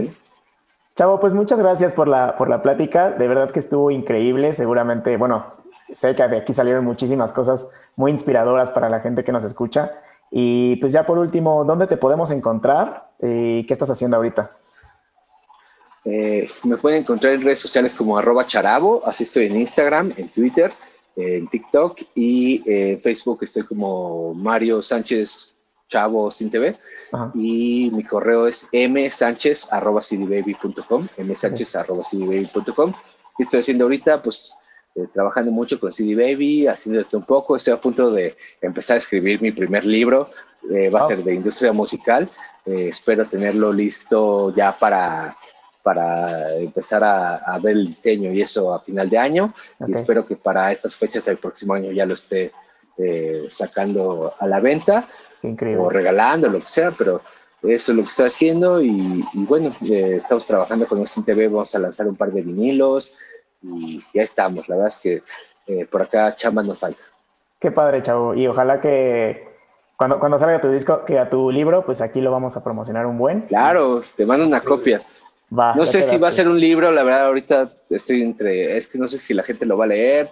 Speaker 1: Chavo, pues muchas gracias por la, por la plática, de verdad que estuvo increíble, seguramente, bueno, sé que de aquí salieron muchísimas cosas muy inspiradoras para la gente que nos escucha. Y pues ya por último, ¿dónde te podemos encontrar y qué estás haciendo ahorita?
Speaker 2: Eh, me pueden encontrar en redes sociales como arroba charabo, así estoy en Instagram, en Twitter, en TikTok y en Facebook estoy como Mario Sánchez Chavo sin TV. Y mi correo es msánchez arroba cdbaby.com, msánchez arroba cdbaby.com. ¿Qué estoy haciendo ahorita? Pues eh, trabajando mucho con CD Baby, haciendo un poco. Estoy a punto de empezar a escribir mi primer libro, eh, va a ser de industria musical. espero tenerlo listo ya para para empezar a, ver el diseño y eso a final de año. Y espero que para estas fechas del próximo año ya lo esté eh, sacando a la venta o regalando, lo que sea, pero eso es lo que estoy haciendo y, bueno, eh, estamos trabajando con TV, vamos a lanzar un par de vinilos y ya estamos. La verdad es que eh, por acá chamba nos falta.
Speaker 1: Qué padre, chavo. Y ojalá que cuando, cuando salga tu disco, que a tu libro, pues aquí lo vamos a promocionar un buen.
Speaker 2: Claro, te mando una copia no sé si va a ser un libro, la verdad ahorita estoy entre, es que no sé si la gente lo va a leer,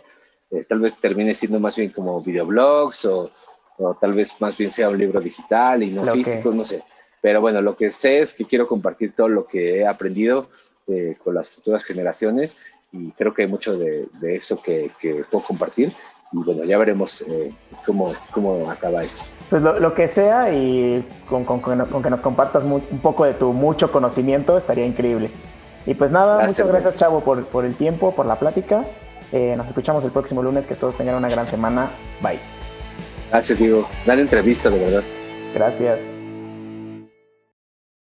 Speaker 2: eh, tal vez termine siendo más bien como videoblogs o, o, tal vez más bien sea un libro digital y no físico, no sé. Pero bueno, lo que sé es que quiero compartir todo lo que he aprendido eh, con las futuras generaciones y creo que hay mucho de, eso que, que puedo compartir y bueno, ya veremos eh, cómo, cómo acaba eso.
Speaker 1: Pues lo, que sea y con, con, que nos compartas un poco de tu mucho conocimiento estaría increíble. Y pues nada, muchas gracias Chavo por, por, el tiempo, por la plática. Eh, nos escuchamos el próximo lunes, que todos tengan una gran semana. Bye.
Speaker 2: Gracias, Diego. Gran entrevista, de verdad.
Speaker 1: Gracias.